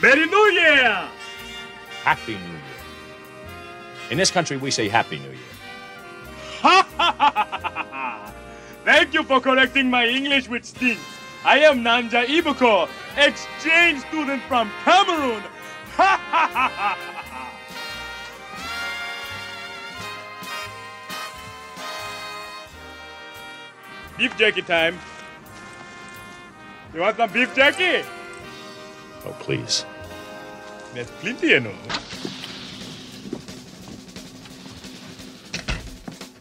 Merry New Year! Happy New Year. In this country, we say Happy New Year. Ha ha ha ha ha! Thank you for correcting my English with stinks. I am Nanja Ibuko, exchange student from Cameroon. Ha ha ha ha ha! Beef jerky time. You want some beef jerky? Oh, please. There's plenty, you know.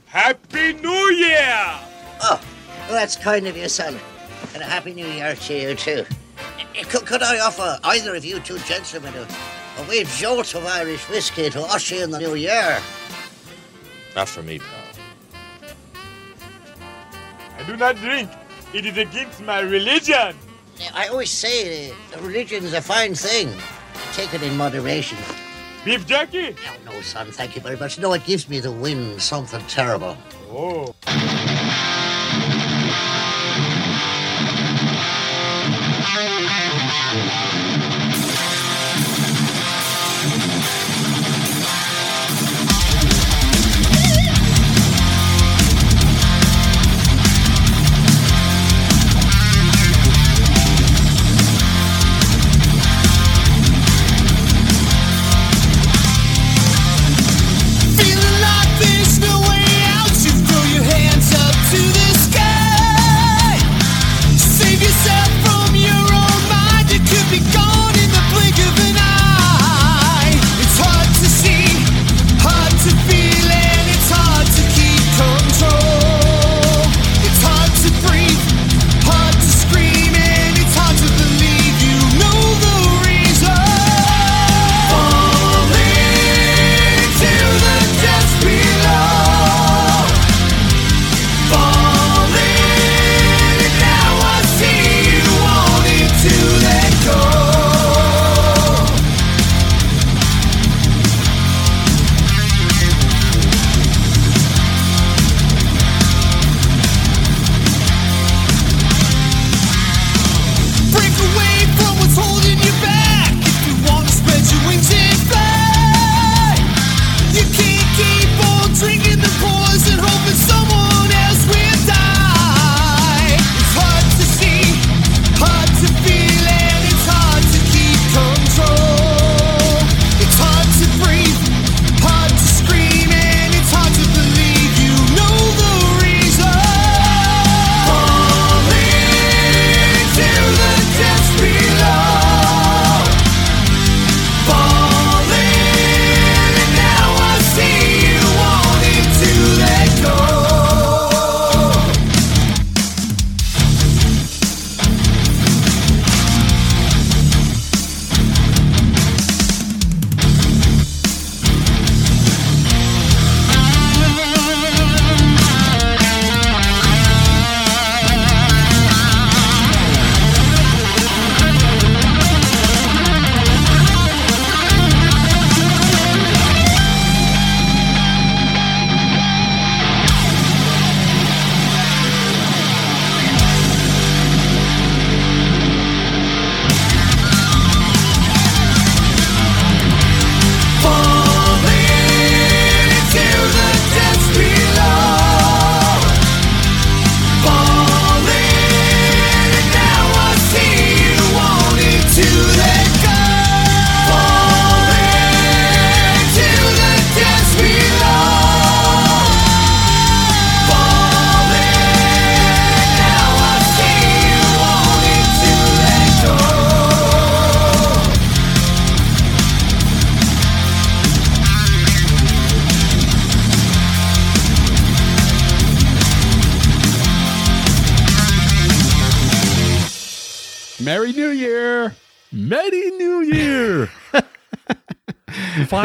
Happy New Year! Oh, well, that's kind of you, son. And a happy new year to you, too. Eh, Could, could I offer either of you two gentlemen a, a wee jolt of Irish whiskey to usher in the new year? Not for me, pal. I do not drink. It is against my religion. I always say religion is a fine thing. Take it in moderation. Beef jerky? No, no, son, thank you very much. No, it gives me the wind, something terrible. Oh.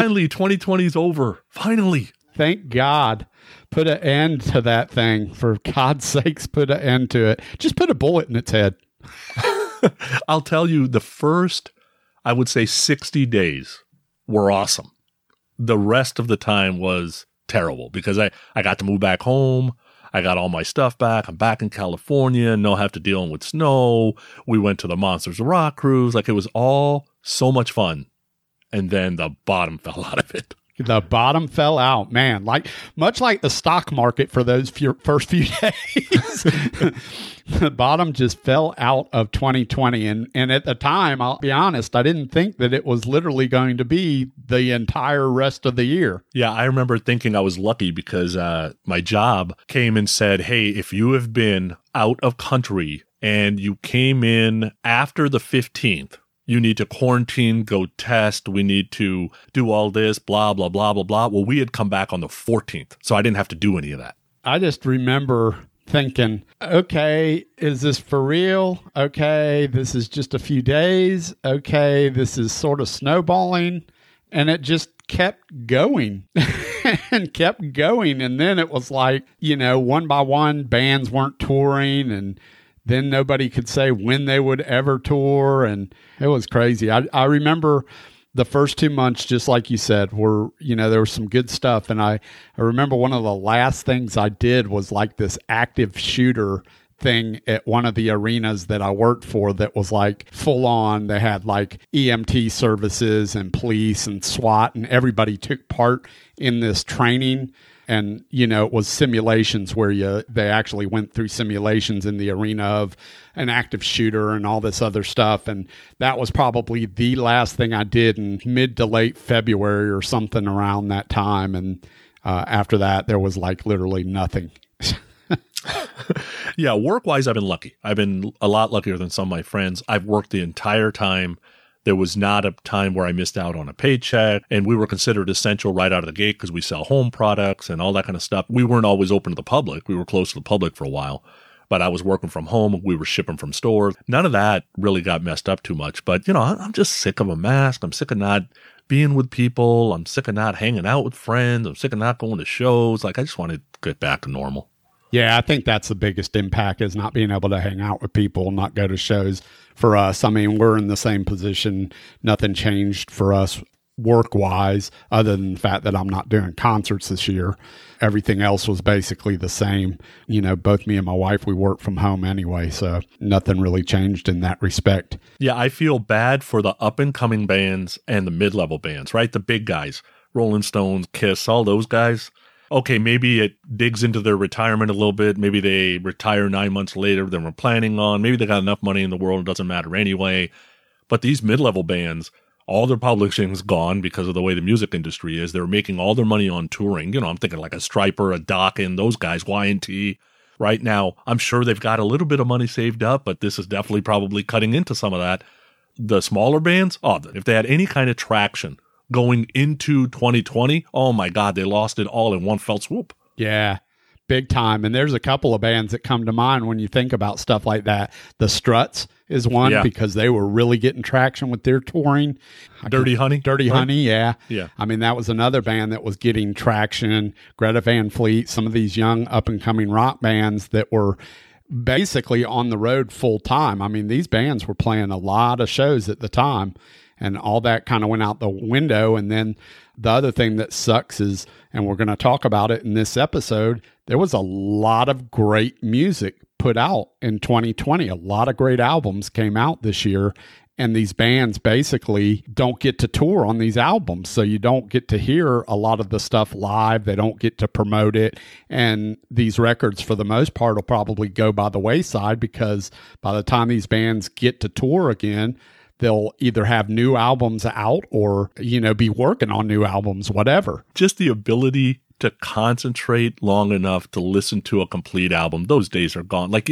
Finally, 2020's over. Finally. Thank God. Put an end to that thing. For God's sakes, put an end to it. Just put a bullet in its head. I'll tell you, the first, I would say 60 days were awesome. The rest of the time was terrible because I, I got to move back home. I got all my stuff back. I'm back in California. No have to dealing with snow. We went to the Monsters of Rock cruise. Like it was all so much fun. And then the bottom fell out of it. The bottom fell out, man. Like much like the stock market for those few, first few days, the bottom just fell out of 2020. And and at the time, I'll be honest, I didn't think that it was literally going to be the entire rest of the year. Yeah, I remember thinking I was lucky because uh, my job came and said, "Hey, if you have been out of country and you came in after the 15th, you need to quarantine, go test, we need to do all this, blah, blah, blah, blah, blah. Well, we had come back on the 14th, so I didn't have to do any of that. I just remember thinking, okay, is this for real? Okay, this is just a few days. Okay, this is sort of snowballing. And it just kept going and kept going. And then it was like, you know, one by one, bands weren't touring and then nobody could say when they would ever tour and it was crazy i, I remember the first two months just like you said were you know there was some good stuff and i i remember one of the last things i did was like this active shooter thing at one of the arenas that I worked for that was like full on. They had like EMT services and police and SWAT, and everybody took part in this training and you know it was simulations where you they actually went through simulations in the arena of an active shooter and all this other stuff and that was probably the last thing I did in mid to late February or something around that time and uh, after that there was like literally nothing yeah, work wise, I've been lucky. I've been a lot luckier than some of my friends. I've worked the entire time there was not a time where I missed out on a paycheck, and we were considered essential right out of the gate because we sell home products and all that kind of stuff. We weren't always open to the public. We were closed to the public for a while, but I was working from home. We were shipping from stores. None of that really got messed up too much. But, you know, I'm just sick of a mask. I'm sick of not being with people. I'm sick of not hanging out with friends. I'm sick of not going to shows. Like, I just want to get back to normal. Yeah, I think that's the biggest impact is not being able to hang out with people, not go to shows for us. I mean, we're in the same position. Nothing changed for us work wise, other than the fact that I'm not doing concerts this year. Everything else was basically the same. You know, both me and my wife, we work from home anyway. So nothing really changed in that respect. Yeah, I feel bad for the up and coming bands and the mid level bands, right? The big guys, Rolling Stones, Kiss, all those guys okay, maybe it digs into their retirement a little bit. Maybe they retire nine months later than we're planning on. Maybe they got enough money in the world, it doesn't matter anyway. But these mid level bands, all their publishing's gone because of the way the music industry is. They're making all their money on touring. You know, I'm thinking like a Stryper, a Dokken, those guys, Y&T. Right now, I'm sure they've got a little bit of money saved up, but this is definitely probably cutting into some of that. The smaller bands, oh, if they had any kind of traction, going into 2020, oh my God, they lost it all in one fell swoop. Yeah, big time. And there's a couple of bands that come to mind when you think about stuff like that. The Struts is one Yeah. because they were really getting traction with their touring. Dirty Honey? Dirty Right? Honey, yeah. Yeah. I mean, that was another band that was getting traction. Greta Van Fleet, some of these young up and coming rock bands that were basically on the road full time. I mean, these bands were playing a lot of shows at the time, and all that kind of went out the window. And then the other thing that sucks is, and we're going to talk about it in this episode, there was a lot of great music put out in 2020. A lot of great albums came out this year. And these bands basically don't get to tour on these albums. So you don't get to hear a lot of the stuff live. They don't get to promote it. And these records, for the most part, will probably go by the wayside because by the time these bands get to tour again, they'll either have new albums out or, you know, be working on new albums, whatever. Just the ability to concentrate long enough to listen to a complete album, those days are gone. Like,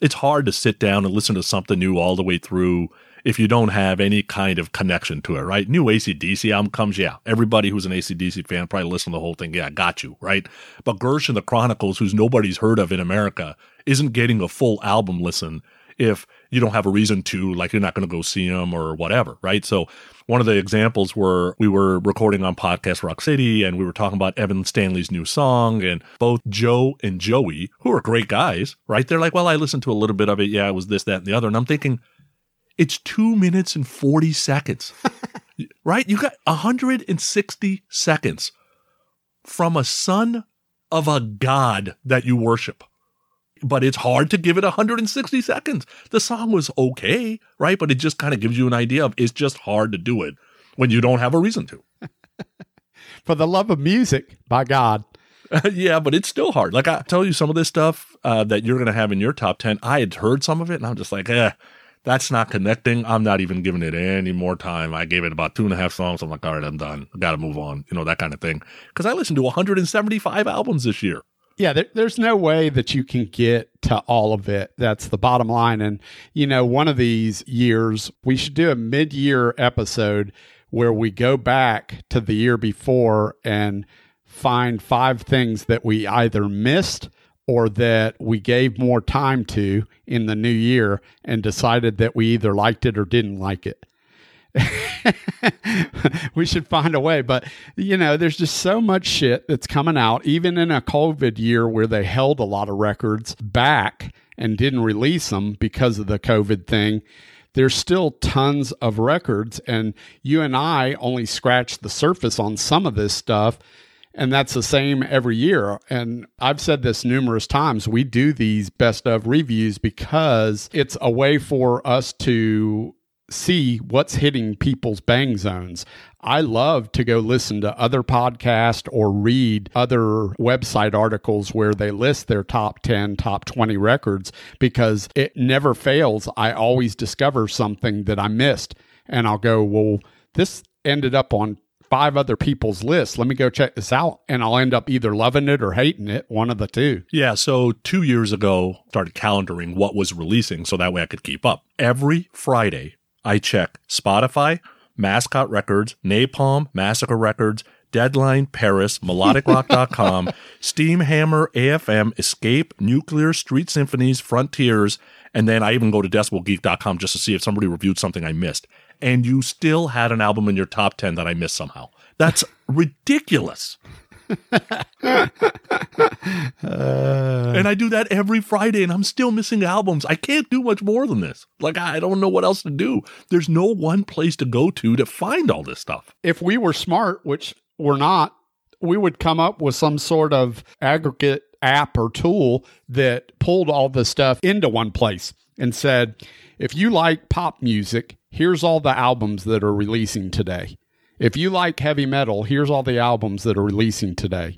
it's hard to sit down and listen to something new all the way through if you don't have any kind of connection to it, right? New ACDC album comes, yeah. Everybody who's an ACDC fan probably listen to the whole thing. Yeah, got you, right? But Girish and the Chronicles, who's nobody's heard of in America, isn't getting a full album listen if you don't have a reason to, like you're not going to go see them or whatever, right? So one of the examples were we were recording on Podcast Rock City and we were talking about Evan Stanley's new song and both Joe and Joey, who are great guys, right? They're like, well, I listened to a little bit of it. Yeah, it was this, that, and the other. And I'm thinking, it's two minutes and 40 seconds, right? You got 160 seconds from a son of a god that you worship. But it's hard to give it 160 seconds. The song was okay, right? But it just kind of gives you an idea of it's just hard to do it when you don't have a reason to. For the love of music, by God. yeah, but it's still hard. Like I tell you, some of this stuff uh, that you're going to have in your top 10, I had heard some of it and I'm just like, eh, that's not connecting. I'm not even giving it any more time. I gave it about two and a half songs. I'm like, all right, I'm done. Got to move on. You know, that kind of thing. Because I listened to 175 albums this year. Yeah, there, there's no way that you can get to all of it. That's the bottom line. And, you know, one of these years, we should do a mid year episode where we go back to the year before and find five things that we either missed or that we gave more time to in the new year and decided that we either liked it or didn't like it. we should find a way. But, you know, there's just so much shit that's coming out, even in a COVID year where they held a lot of records back and didn't release them because of the COVID thing. There's still tons of records, and you and I only scratched the surface on some of this stuff. And that's the same every year. And I've said this numerous times. We do these best of reviews because it's a way for us to see what's hitting people's bang zones. I love to go listen to other podcasts or read other website articles where they list their top 10, top 20 records because it never fails. I always discover something that I missed and I'll go, well, this ended up on five other people's lists. Let me go check this out. And I'll end up either loving it or hating it, one of the two. Yeah. So two years ago, started calendaring what was releasing so that way I could keep up. Every Friday, I check Spotify, Mascot Records, Napalm, Massacre Records, Deadline, Paris, MelodicRock.com, Steamhammer, AFM, Escape, Nuclear, Street Symphonies, Frontiers, and then I even go to DecibelGeek.com just to see if somebody reviewed something I missed. And you still had an album in your top 10 that I missed somehow. That's ridiculous. Uh. and I do that every Friday, and I'm still missing albums. I can't do much more than this. Like, I don't know what else to do. There's no one place to go to to find all this stuff. If we were smart, which we're not, we would come up with some sort of aggregate app or tool that pulled all this stuff into one place and said, if you like pop music, here's all the albums that are releasing today. If you like heavy metal, here's all the albums that are releasing today.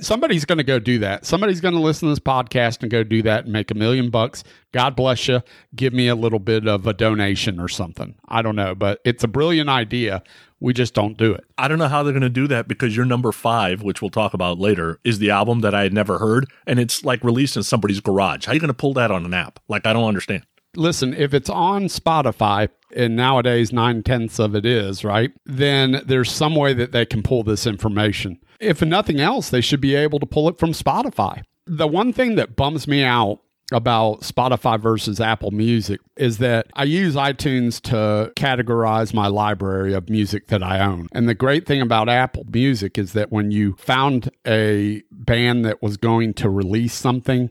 Somebody's going to go do that. Somebody's going to listen to this podcast and go do that and make a million bucks. God bless you. Give me a little bit of a donation or something. I don't know, but it's a brilliant idea. We just don't do it. I don't know how they're going to do that because your number five, which we'll talk about later, is the album that I had never heard. And it's like released in somebody's garage. How are you going to pull that on an app? Like, I don't understand listen, if it's on Spotify, and nowadays nine tenths of it is, right? Then there's some way that they can pull this information. If nothing else, they should be able to pull it from Spotify. The one thing that bums me out about Spotify versus Apple Music is that I use iTunes to categorize my library of music that I own. And the great thing about Apple Music is that when you found a band that was going to release something,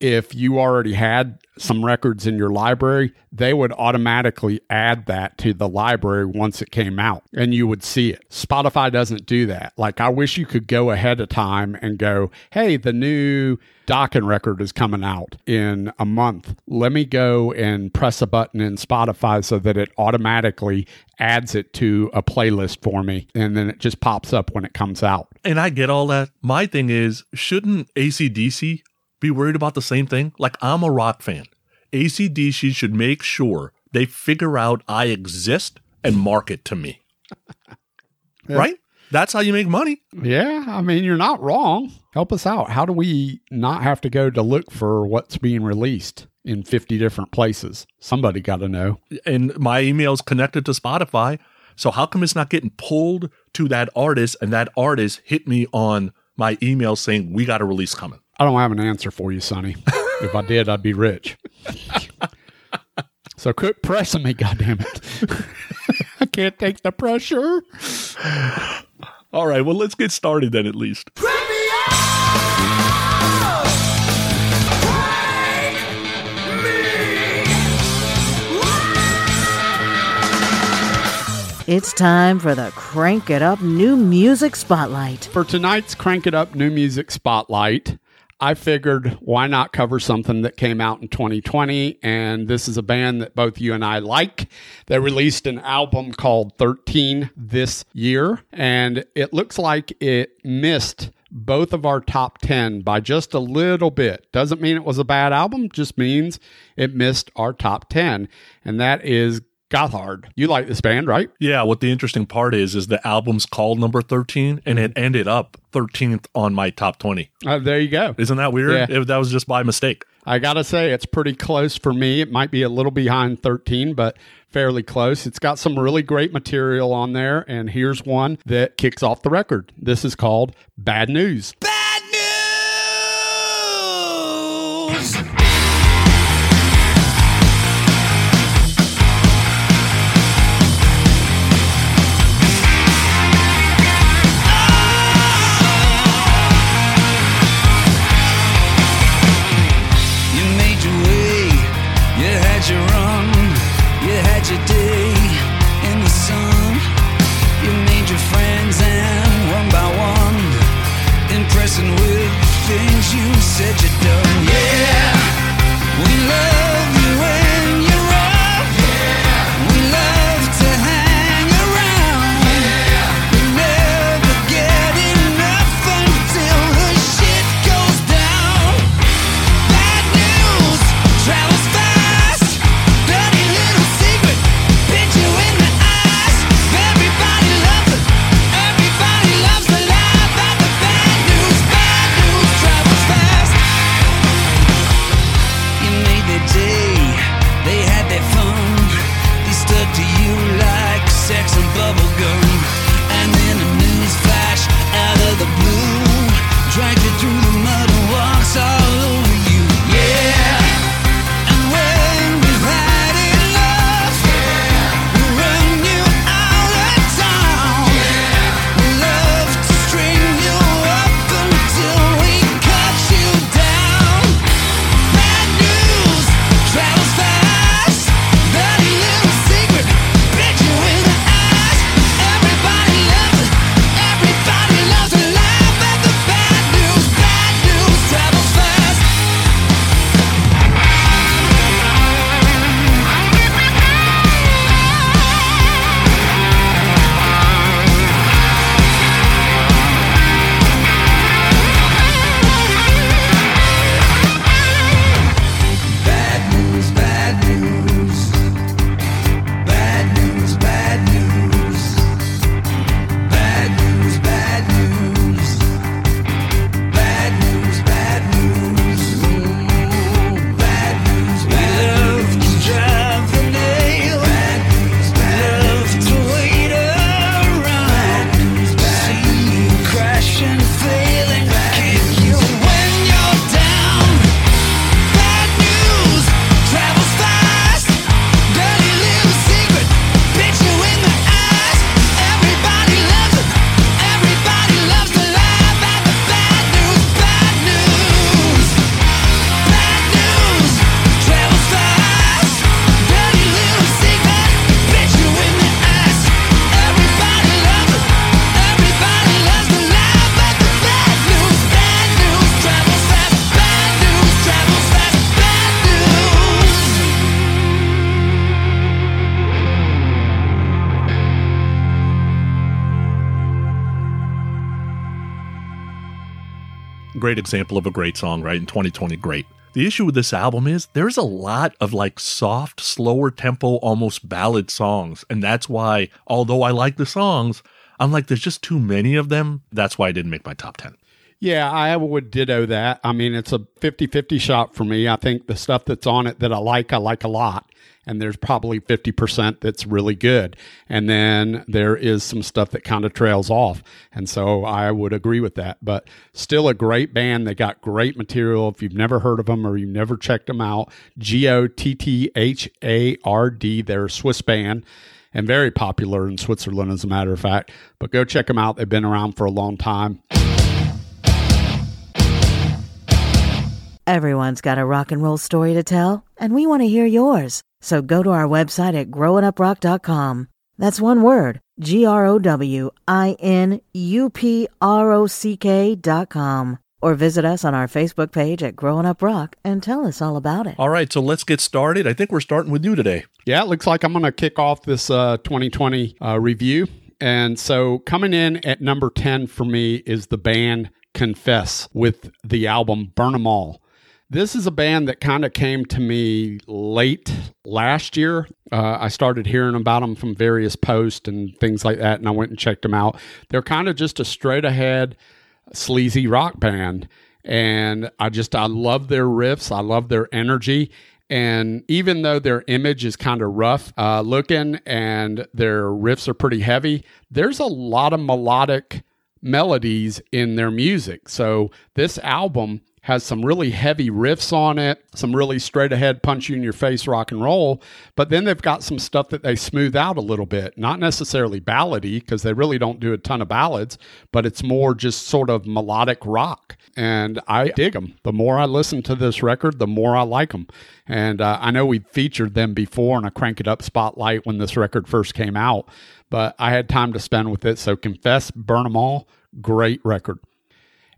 if you already had some records in your library, they would automatically add that to the library once it came out and you would see it. Spotify doesn't do that. Like, I wish you could go ahead of time and go, hey, the new Dokken record is coming out in a month. Let me go and press a button in Spotify so that it automatically adds it to a playlist for me. And then it just pops up when it comes out. And I get all that. My thing is, shouldn't ACDC be worried about the same thing? Like, I'm a rock fan. ACDC should make sure they figure out I exist and market to me. yeah. Right? That's how you make money. Yeah. I mean, you're not wrong. Help us out. How do we not have to go to look for what's being released in 50 different places? Somebody got to know. And my email's connected to Spotify. So how come it's not getting pulled to that artist and that artist hit me on my email saying, we got a release coming? I don't have an answer for you, Sonny. if I did, I'd be rich. so quit pressing me, goddammit. I can't take the pressure. All right, well, let's get started then at least. It's time for the Crank It Up New Music Spotlight. For tonight's Crank It Up New Music Spotlight, I figured why not cover something that came out in 2020? And this is a band that both you and I like. They released an album called 13 this year, and it looks like it missed both of our top 10 by just a little bit. Doesn't mean it was a bad album, just means it missed our top 10. And that is Gotthard. You like this band, right? Yeah, what the interesting part is is the album's called number 13 and it ended up 13th on my top 20. Uh, there you go. Isn't that weird? Yeah. It- that was just by mistake. I got to say, it's pretty close for me. It might be a little behind 13, but fairly close. It's got some really great material on there. And here's one that kicks off the record. This is called Bad News. Bad news! Example of a great song, right? In 2020, great. The issue with this album is there's a lot of like soft, slower tempo, almost ballad songs. And that's why, although I like the songs, I'm like, there's just too many of them. That's why I didn't make my top 10. Yeah, I would ditto that. I mean, it's a 50 50 shot for me. I think the stuff that's on it that I like, I like a lot. And there's probably 50% that's really good. And then there is some stuff that kind of trails off. And so I would agree with that. But still a great band. They got great material. If you've never heard of them or you've never checked them out, G O T T H A R D, they're a Swiss band and very popular in Switzerland, as a matter of fact. But go check them out. They've been around for a long time. Everyone's got a rock and roll story to tell, and we want to hear yours. So go to our website at growinuprock.com. That's one word, G R O W I N U P R O C K dot com. Or visit us on our Facebook page at Growing Up Rock and tell us all about it. All right, so let's get started. I think we're starting with you today. Yeah, it looks like I'm going to kick off this uh, 2020 uh, review. And so coming in at number 10 for me is the band Confess with the album Burn 'em All. This is a band that kind of came to me late last year. Uh, I started hearing about them from various posts and things like that, and I went and checked them out. They're kind of just a straight ahead sleazy rock band. And I just, I love their riffs. I love their energy. And even though their image is kind of rough uh, looking and their riffs are pretty heavy, there's a lot of melodic melodies in their music. So this album has some really heavy riffs on it, some really straight ahead punch you in your face rock and roll, but then they've got some stuff that they smooth out a little bit. Not necessarily ballady because they really don't do a ton of ballads, but it's more just sort of melodic rock. And I dig them. The more I listen to this record, the more I like them. And uh, I know we featured them before in a Crank It Up spotlight when this record first came out, but I had time to spend with it. So Confess, burn them All, great record.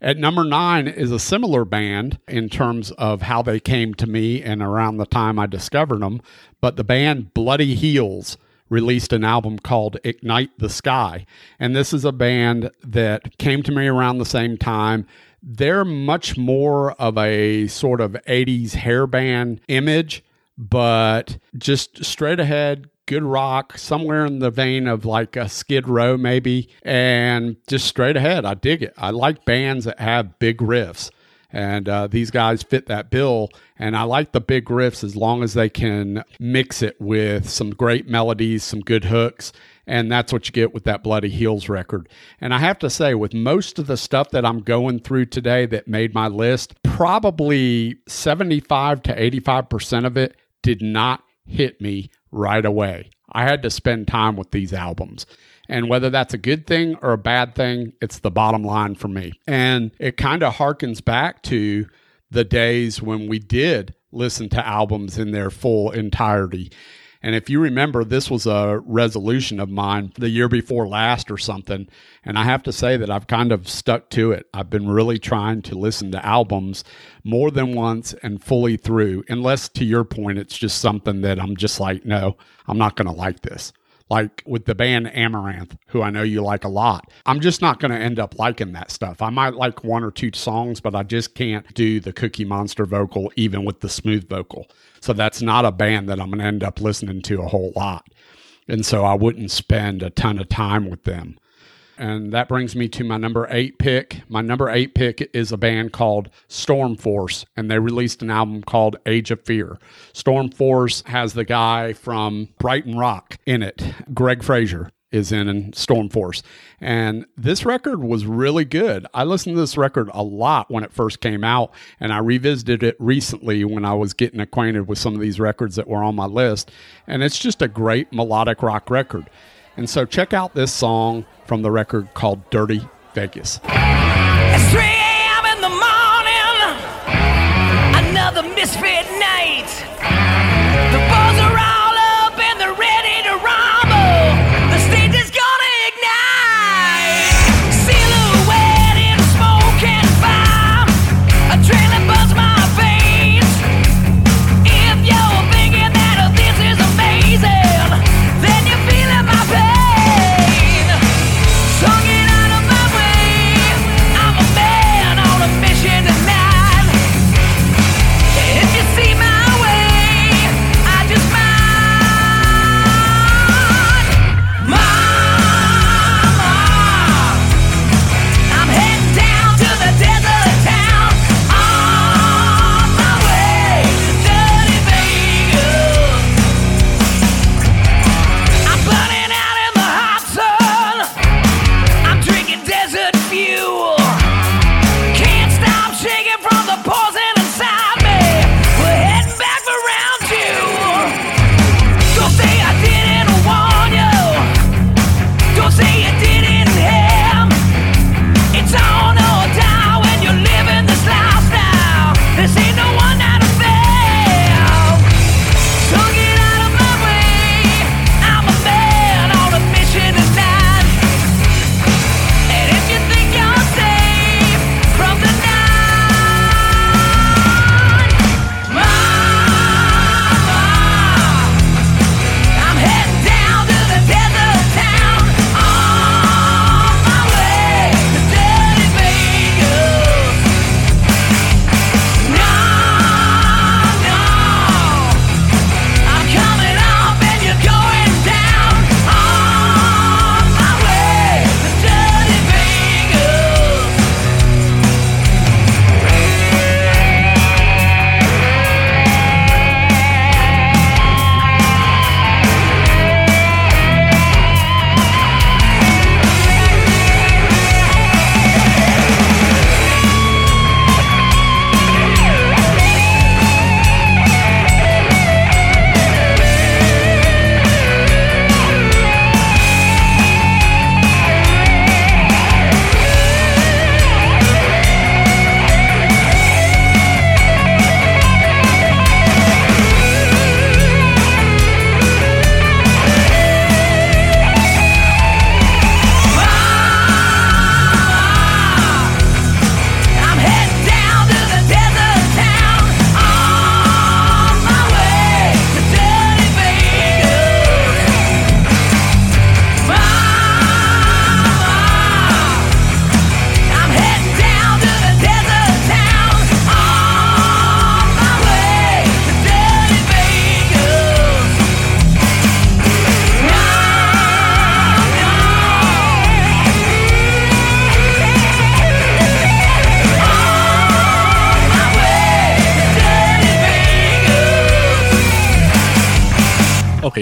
At number nine is a similar band in terms of how they came to me and around the time I discovered them, but the band Bloody Heels released an album called Ignite the Sky. And this is a band that came to me around the same time. They're much more of a sort of 80s hair band image, but just straight ahead, good rock, somewhere in the vein of like a Skid Row, maybe, and just straight ahead. I dig it. I like bands that have big riffs, and uh, these guys fit that bill. And I like the big riffs as long as they can mix it with some great melodies, some good hooks. And that's what you get with that Bloody Heels record. And I have to say, with most of the stuff that I'm going through today that made my list, probably 75 to 85% of it did not hit me right away. I had to spend time with these albums. And whether that's a good thing or a bad thing, it's the bottom line for me. And it kind of harkens back to the days when we did listen to albums in their full entirety. And if you remember, this was a resolution of mine the year before last or something. And I have to say that I've kind of stuck to it. I've been really trying to listen to albums more than once and fully through, unless to your point, it's just something that I'm just like, no, I'm not going to like this. Like with the band Amaranthe, who I know you like a lot. I'm just not going to end up liking that stuff. I might like one or two songs, but I just can't do the Cookie Monster vocal, even with the smooth vocal. So that's not a band that I'm going to end up listening to a whole lot. And so I wouldn't spend a ton of time with them. And that brings me to my number eight pick. My number eight pick is a band called Storm Force, and they released an album called Age of Fear. Storm Force has the guy from Brighton Rock in it, Greg Fraser is in in Storm Force. And this record was really good. I listened to this record a lot when it first came out, and I revisited it recently when I was getting acquainted with some of these records that were on my list. And it's just a great melodic rock record. And so check out this song from the record called Dirty Vegas. It's 3 a.m. in the morning. Another misfit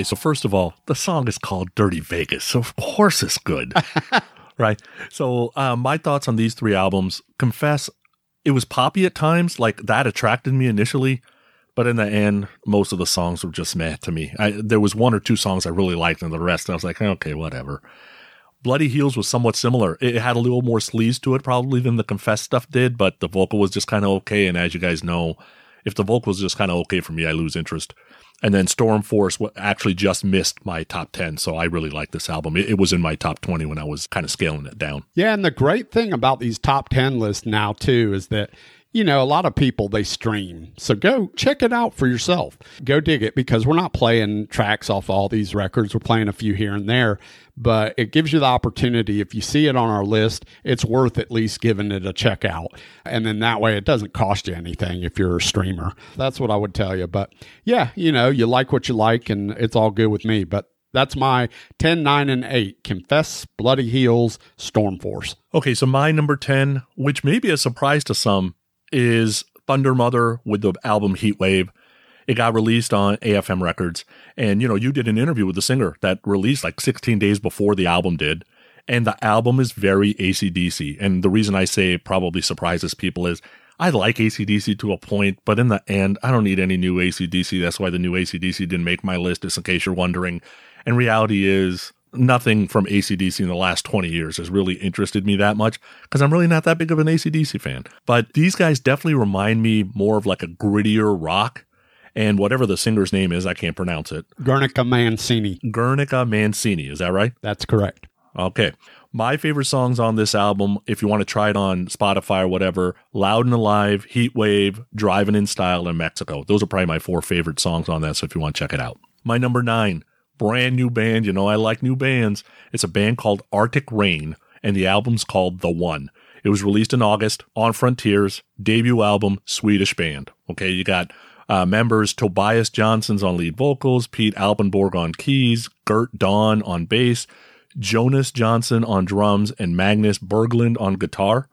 so first of all, the song is called Dirty Vegas, so of course it's good. right? So, uh, my thoughts on these three albums confess, it was poppy at times, like that attracted me initially. But in the end, most of the songs were just meh to me. I, there was one or two songs I really liked, and the rest I was like, okay, whatever. Bloody Heels was somewhat similar. It had a little more sleaze to it, probably than the Confess stuff did, but the vocal was just kind of okay. And as you guys know, if the vocal is just kind of okay for me, I lose interest. And then Storm Force actually just missed my top 10. So I really like this album. It, it was in my top 20 when I was kind of scaling it down. Yeah, and the great thing about these top 10 lists now, too, is that you know, a lot of people they stream. So go check it out for yourself. Go dig it because we're not playing tracks off all these records. We're playing a few here and there, but it gives you the opportunity. If you see it on our list, it's worth at least giving it a check out. And then that way it doesn't cost you anything if you're a streamer. That's what I would tell you. But yeah, you know, you like what you like and it's all good with me. But that's my 10, 9, and 8. Confess, Bloody Heels, Storm Force. Okay, so my number 10, which may be a surprise to some, is Thundermother with the album Heatwave. It got released on AFM Records. And, you know, you did an interview with the singer that released like 16 days before the album did. And the album is very ACDC. And the reason I say probably surprises people is I like ACDC to a point, but in the end, I don't need any new ACDC. That's why the new ACDC didn't make my list, just in case you're wondering. And reality is, nothing from ACDC in the last 20 years has really interested me that much because I'm really not that big of an ACDC fan. But these guys definitely remind me more of like a grittier rock. And whatever the singer's name is, I can't pronounce it. Guernica Mancini. Guernica Mancini, is that right? That's correct. Okay. My favorite songs on this album, if you want to try it on Spotify or whatever, Loud and Alive, Heat Wave, Driving in Style, and Mexico. Those are probably my four favorite songs on that. So if you want to check it out. My number nine, brand new band. You know, I like new bands. It's a band called Arctic Rain, and the album's called The One. It was released in August on Frontiers, debut album, Swedish band. Okay, you got uh, members Tobias Johnson's on lead vocals, Pete Alpenborg on keys, Gert Dawn on bass, Jonas Johnson on drums, and Magnus Berglund on guitar.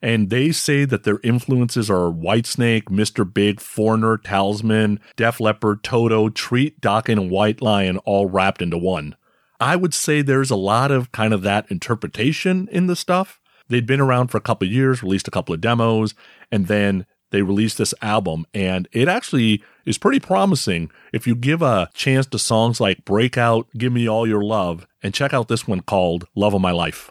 And they say that their influences are Whitesnake, Mr. Big, Foreigner, Talisman, Def Leppard, Toto, Treat, Dokken, and White Lion all wrapped into one. I would say there's a lot of kind of that interpretation in the stuff. They'd been around for a couple years, released a couple of demos, and then they released this album. And it actually is pretty promising if you give a chance to songs like Breakout, Give Me All Your Love, and check out this one called Love of My Life.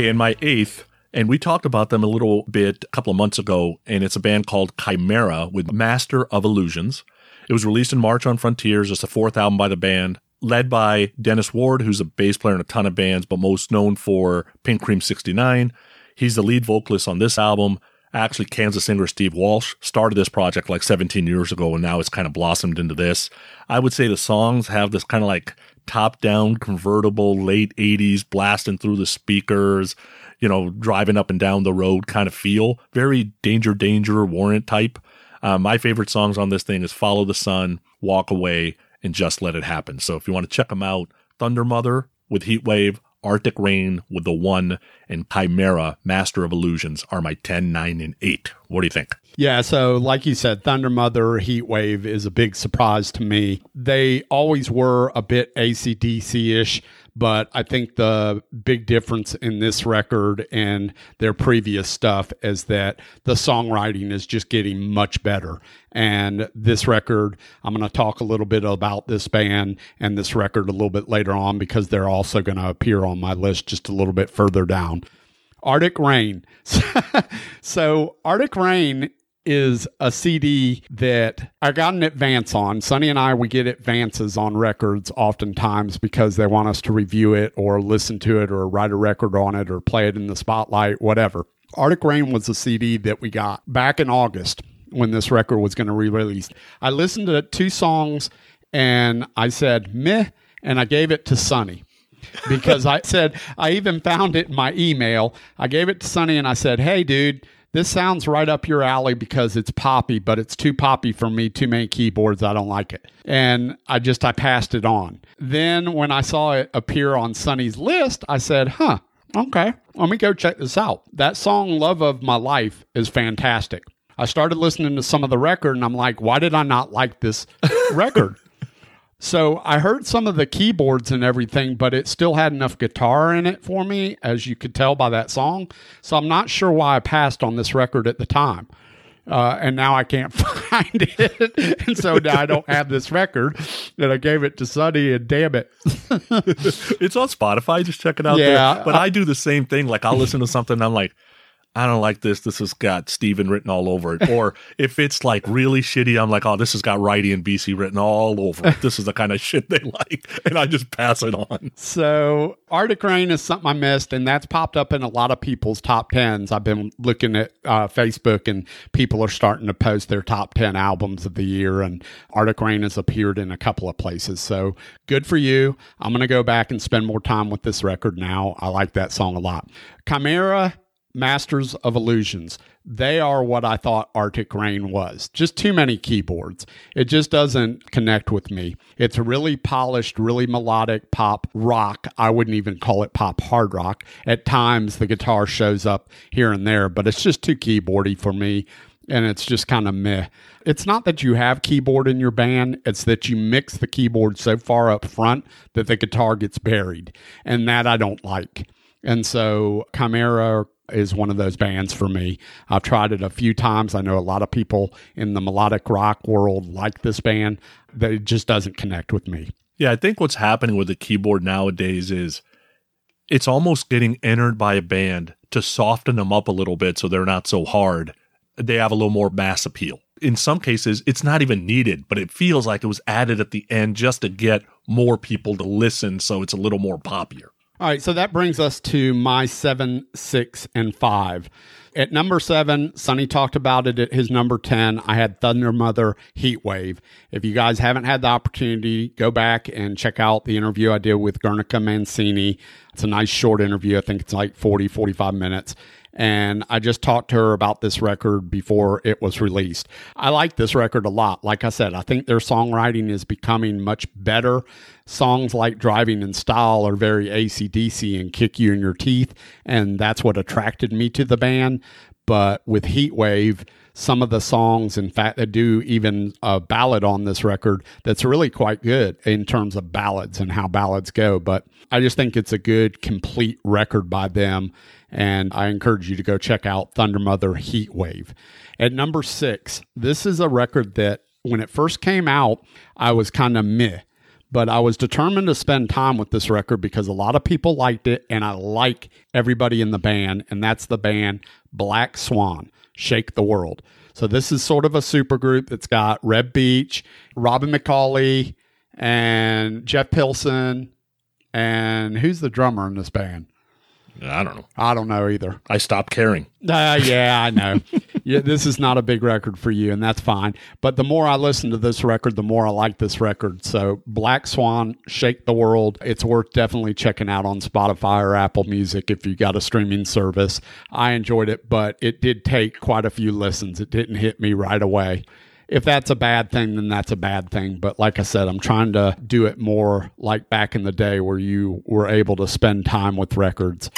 Okay, and my eighth, and we talked about them a little bit a couple of months ago, and it's a band called Khymera with Master of Illusions. It was released in March on Frontiers. It's the fourth album by the band, led by Dennis Ward, who's a bass player in a ton of bands, but most known for Pink Cream 69. He's the lead vocalist on this album. Actually, Kansas singer Steve Walsh started this project like 17 years ago, and now it's kind of blossomed into this. I would say the songs have this kind of like top down convertible late 80s blasting through the speakers, you know, driving up and down the road kind of feel. Very danger, danger, warrant type. Uh, my favorite songs on this thing is Follow the Sun, Walk Away, and Just Let It Happen. So if you want to check them out, Thundermother with Heatwave, Arctic Rain with the one, and Khymera, Master of Illusions are my 10, 9, and 8. What do you think? Yeah, so like you said, Thundermother Heat Wave is a big surprise to me. They always were a bit ACDC ish, but I think the big difference in this record and their previous stuff is that the songwriting is just getting much better. And this record, I'm going to talk a little bit about this band and this record a little bit later on because they're also going to appear on my list just a little bit further down. Arctic Rain. so, Arctic Rain is a CD that I got an advance on. Sonny and I, we get advances on records oftentimes because they want us to review it or listen to it or write a record on it or play it in the spotlight, whatever. Arctic Rain was a CD that we got back in August when this record was going to be released. I listened to two songs and I said, meh, and I gave it to Sonny because I said, I even found it in my email. I gave it to Sonny and I said, hey, dude, this sounds right up your alley because it's poppy, but it's too poppy for me, too many keyboards. I don't like it. And I just, I passed it on. Then when I saw it appear on Sonny's list, I said, huh, okay, let me go check this out. That song, Love of My Life, is fantastic. I started listening to some of the record and I'm like, why did I not like this record? So I heard some of the keyboards and everything, but it still had enough guitar in it for me, as you could tell by that song. So I'm not sure why I passed on this record at the time. Uh, and now I can't find it. and so now I don't have this record. And I gave it to Sonny, and damn it. it's on Spotify. Just check it out Yeah, there. But I, do the same thing. Like I'll listen to something and I'm like, I don't like this. This has got Steven written all over it. Or if it's like really shitty, I'm like, oh, this has got Righty and BC written all over it. This is the kind of shit they like. And I just pass it on. So Arctic Rain is something I missed, and that's popped up in a lot of people's top tens. I've been looking at uh, Facebook, and people are starting to post their top ten albums of the year, and Arctic Rain has appeared in a couple of places. So good for you. I'm going to go back and spend more time with this record now. I like that song a lot. Khymera Masters of Illusions. They are what I thought Arctic Rain was. Just too many keyboards. It just doesn't connect with me. It's really polished, really melodic pop rock. I wouldn't even call it pop hard rock. At times the guitar shows up here and there, but it's just too keyboardy for me. And it's just kind of meh. It's not that you have keyboard in your band, it's that you mix the keyboard so far up front that the guitar gets buried. And that I don't like. And so Khymera is one of those bands for me. I've tried it a few times. I know a lot of people in the melodic rock world like this band. That it just doesn't connect with me. Yeah, I think what's happening with the keyboard nowadays is it's almost getting entered by a band to soften them up a little bit so they're not so hard. They have a little more mass appeal. In some cases, it's not even needed, but it feels like it was added at the end just to get more people to listen so it's a little more popular. All right, so that brings us to my seven, six, and five. At number seven, Sonny talked about it at his number 10. I had Thundermother Heat Wave. If you guys haven't had the opportunity, go back and check out the interview I did with Guernica Mancini. It's a nice short interview. I think it's like 40, 45 minutes. And I just talked to her about this record before it was released. I like this record a lot. Like I said, I think their songwriting is becoming much better. Songs like Driving in Style are very ACDC and kick you in your teeth. And that's what attracted me to the band. But with Heatwave, some of the songs, in fact, they do even a ballad on this record that's really quite good in terms of ballads and how ballads go. But I just think it's a good, complete record by them. And I encourage you to go check out Thundermother Heat Wave. At number six, this is a record that when it first came out, I was kind of meh. but I was determined to spend time with this record because a lot of people liked it, and I like everybody in the band, and that's the band Black Swan, Shake the World. So this is sort of a super group that's got Reb Beach, Robin McAuley, and Jeff Pilson, and who's the drummer in this band? I don't know. I don't know either. I stopped caring. Uh, yeah, I know. yeah, this is not a big record for you, and that's fine. But the more I listen to this record, the more I like this record. So, Black Swan, Shake the World. It's worth definitely checking out on Spotify or Apple Music if you got a streaming service. I enjoyed it, but it did take quite a few listens. It didn't hit me right away. If that's a bad thing, then that's a bad thing. But like I said, I'm trying to do it more like back in the day where you were able to spend time with records.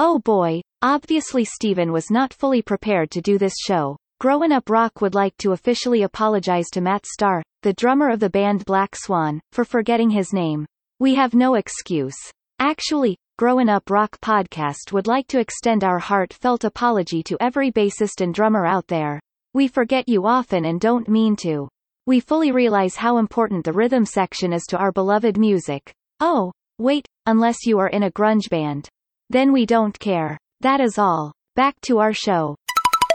Oh boy, obviously Steven was not fully prepared to do this show. Growing Up Rock would like to officially apologize to Matt Starr, the drummer of the band Black Swan, for forgetting his name. We have no excuse. Actually, Growing Up Rock podcast would like to extend our heartfelt apology to every bassist and drummer out there. We forget you often and don't mean to. We fully realize how important the rhythm section is to our beloved music. Oh, wait, unless you are in a grunge band. Then we don't care. That is all. Back to our show.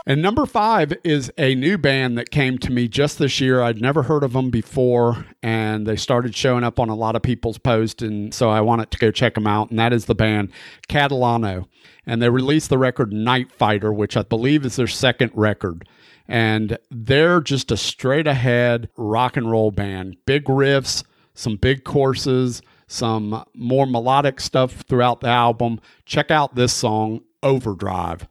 And number five is a new band that came to me just this year. I'd never heard of them before, and they started showing up on a lot of people's posts, and so I wanted to go check them out. And that is the band Catalano. And they released the record Night Fighter, which I believe is their second record. And they're just a straight ahead rock and roll band. Big riffs, some big courses, some more melodic stuff throughout the album. Check out this song, Overdrive.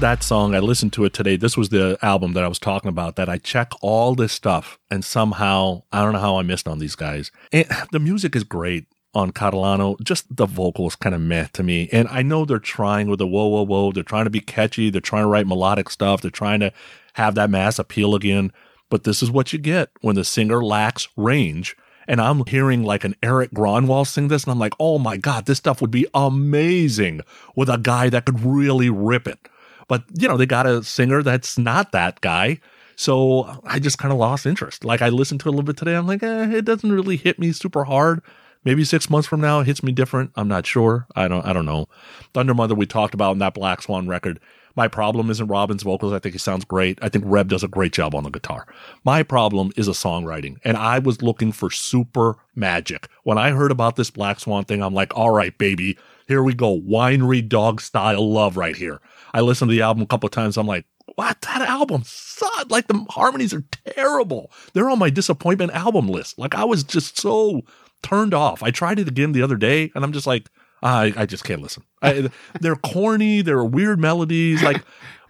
That song, I listened to it today. This was the album that I was talking about that I check all this stuff and somehow, I don't know how I missed on these guys. And the music is great on Catalano. Just the vocals kind of meh to me. And I know they're trying with the whoa, whoa, whoa. They're trying to be catchy. They're trying to write melodic stuff. They're trying to have that mass appeal again. But this is what you get when the singer lacks range. And I'm hearing like an Erik Grönwall sing this, and I'm like, oh my God, this stuff would be amazing with a guy that could really rip it. But, you know, they got a singer that's not that guy. So I just kind of lost interest. Like I listened to a little bit today. I'm like, eh, it doesn't really hit me super hard. Maybe six months from now it hits me different. I'm not sure. I don't I don't know. Thundermother we talked about in that Black Swan record. My problem isn't Robin's vocals. I think he sounds great. I think Reb does a great job on the guitar. My problem is a songwriting. And I was looking for super magic. When I heard about this Black Swan thing, I'm like, all right, baby, here we go. Winery dog style love right here. I listened to the album a couple of times. I'm like, what? That album sucked. Like the harmonies are terrible. They're on my disappointment album list. Like I was just so turned off. I tried it again the other day and I'm just like, I, I just can't listen. I, they're corny. They're weird melodies. Like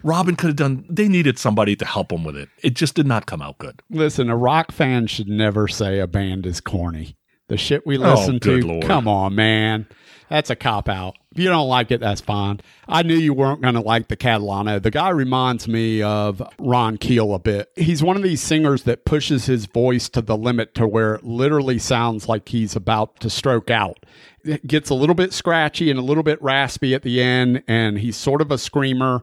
Robin could have done. They needed somebody to help them with it. It just did not come out good. Listen, a rock fan should never say a band is corny. The shit we oh, listen Oh, to, Lord. come on, man. That's a cop out. If you don't like it, that's fine. I knew you weren't going to like the Catalano. The guy reminds me of Ron Keel a bit. He's one of these singers that pushes his voice to the limit to where it literally sounds like he's about to stroke out. It gets a little bit scratchy and a little bit raspy at the end, and he's sort of a screamer.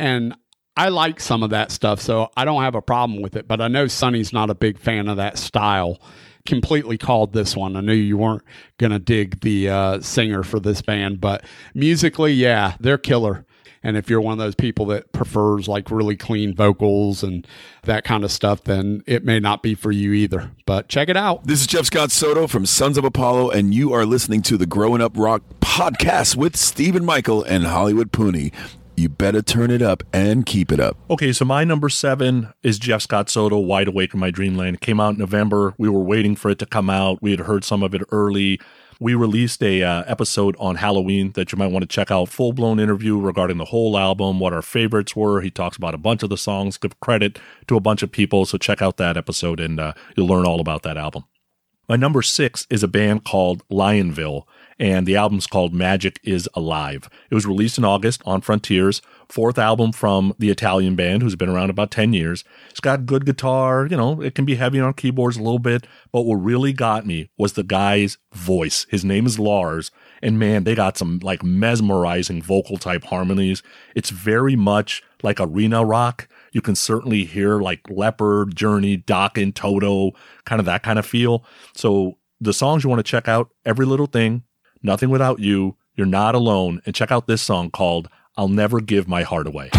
And I like some of that stuff, so I don't have a problem with it. But I know Sonny's not a big fan of that style. Completely called this one. I knew you weren't gonna dig the uh, singer for this band, but musically, yeah, they're killer. And if you're one of those people that prefers like really clean vocals and that kind of stuff, then it may not be for you either. But check it out. This is Jeff Scott Soto from Sons of Apollo, and you are listening to the Growing Up Rock podcast with Stephen Michael and Hollywood Pooney. You better turn it up and keep it up. Okay, so my number seven is Jeff Scott Soto, Wide Awake in My Dreamland. It came out in November. We were waiting for it to come out. We had heard some of it early. We released a uh, episode on Halloween that you might want to check out. Full blown interview regarding the whole album, what our favorites were. He talks about a bunch of the songs, give credit to a bunch of people. So check out that episode and uh, you'll learn all about that album. My number six is a band called Lionville, and the album's called Magic is Alive. It was released in August on Frontiers, fourth album from the Italian band who's been around about 10 years. It's got good guitar, you know, it can be heavy on keyboards a little bit, but what really got me was the guy's voice. His name is Lars, and man, they got some like mesmerizing vocal type harmonies. It's very much like arena rock. You can certainly hear like Leppard, Journey, Dokken Toto, kind of that kind of feel. So the songs you want to check out, Every Little Thing, Nothing Without You, You're Not Alone, and check out this song called I'll Never Give My Heart Away.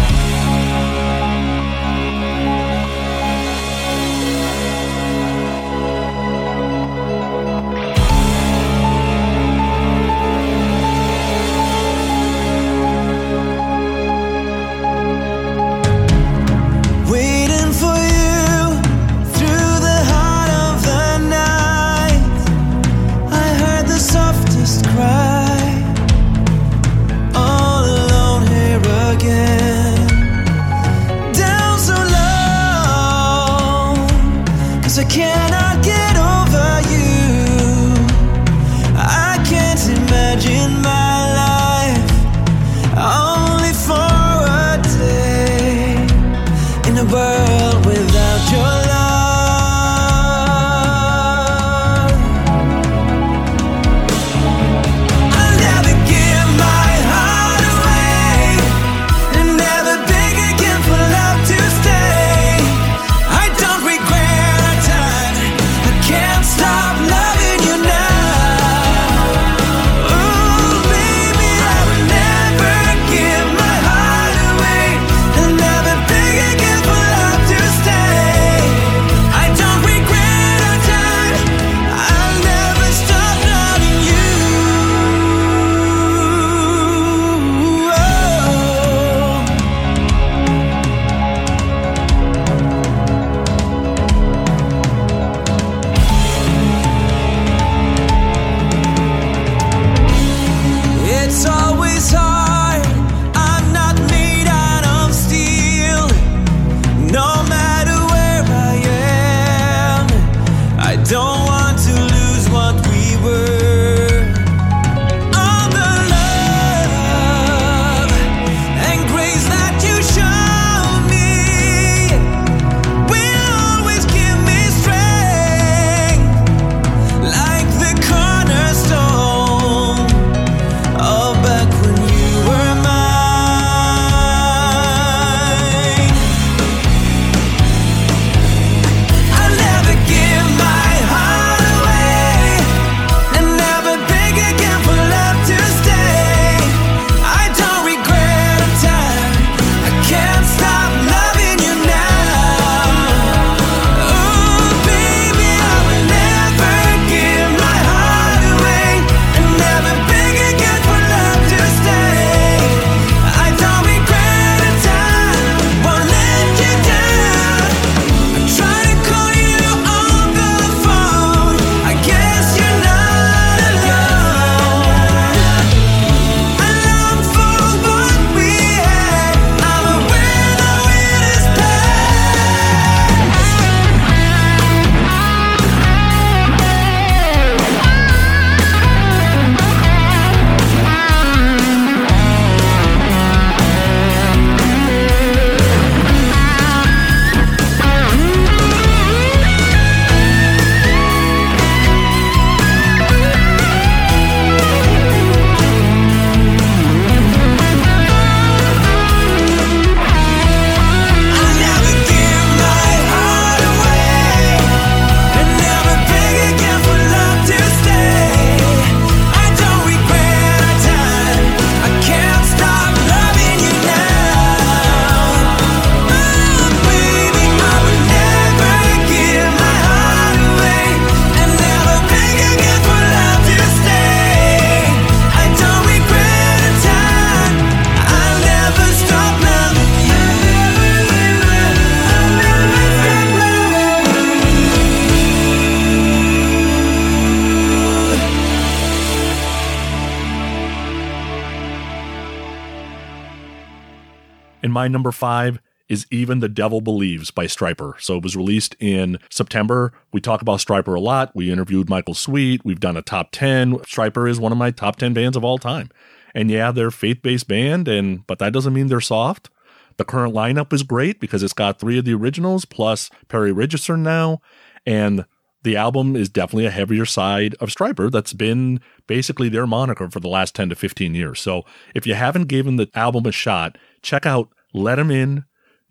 My number five is Even the Devil Believes by Stryper. So it was released in September. We talk about Stryper a lot. We interviewed Michael Sweet. We've done a top 10. Stryper is one of my top 10 bands of all time. And yeah, they're faith-based band and but that doesn't mean they're soft. The current lineup is great because it's got three of the originals plus Perry Richardson now. And the album is definitely a heavier side of Stryper that's been basically their moniker for the last 10 to 15 years. So if you haven't given the album a shot, check out Let 'em In,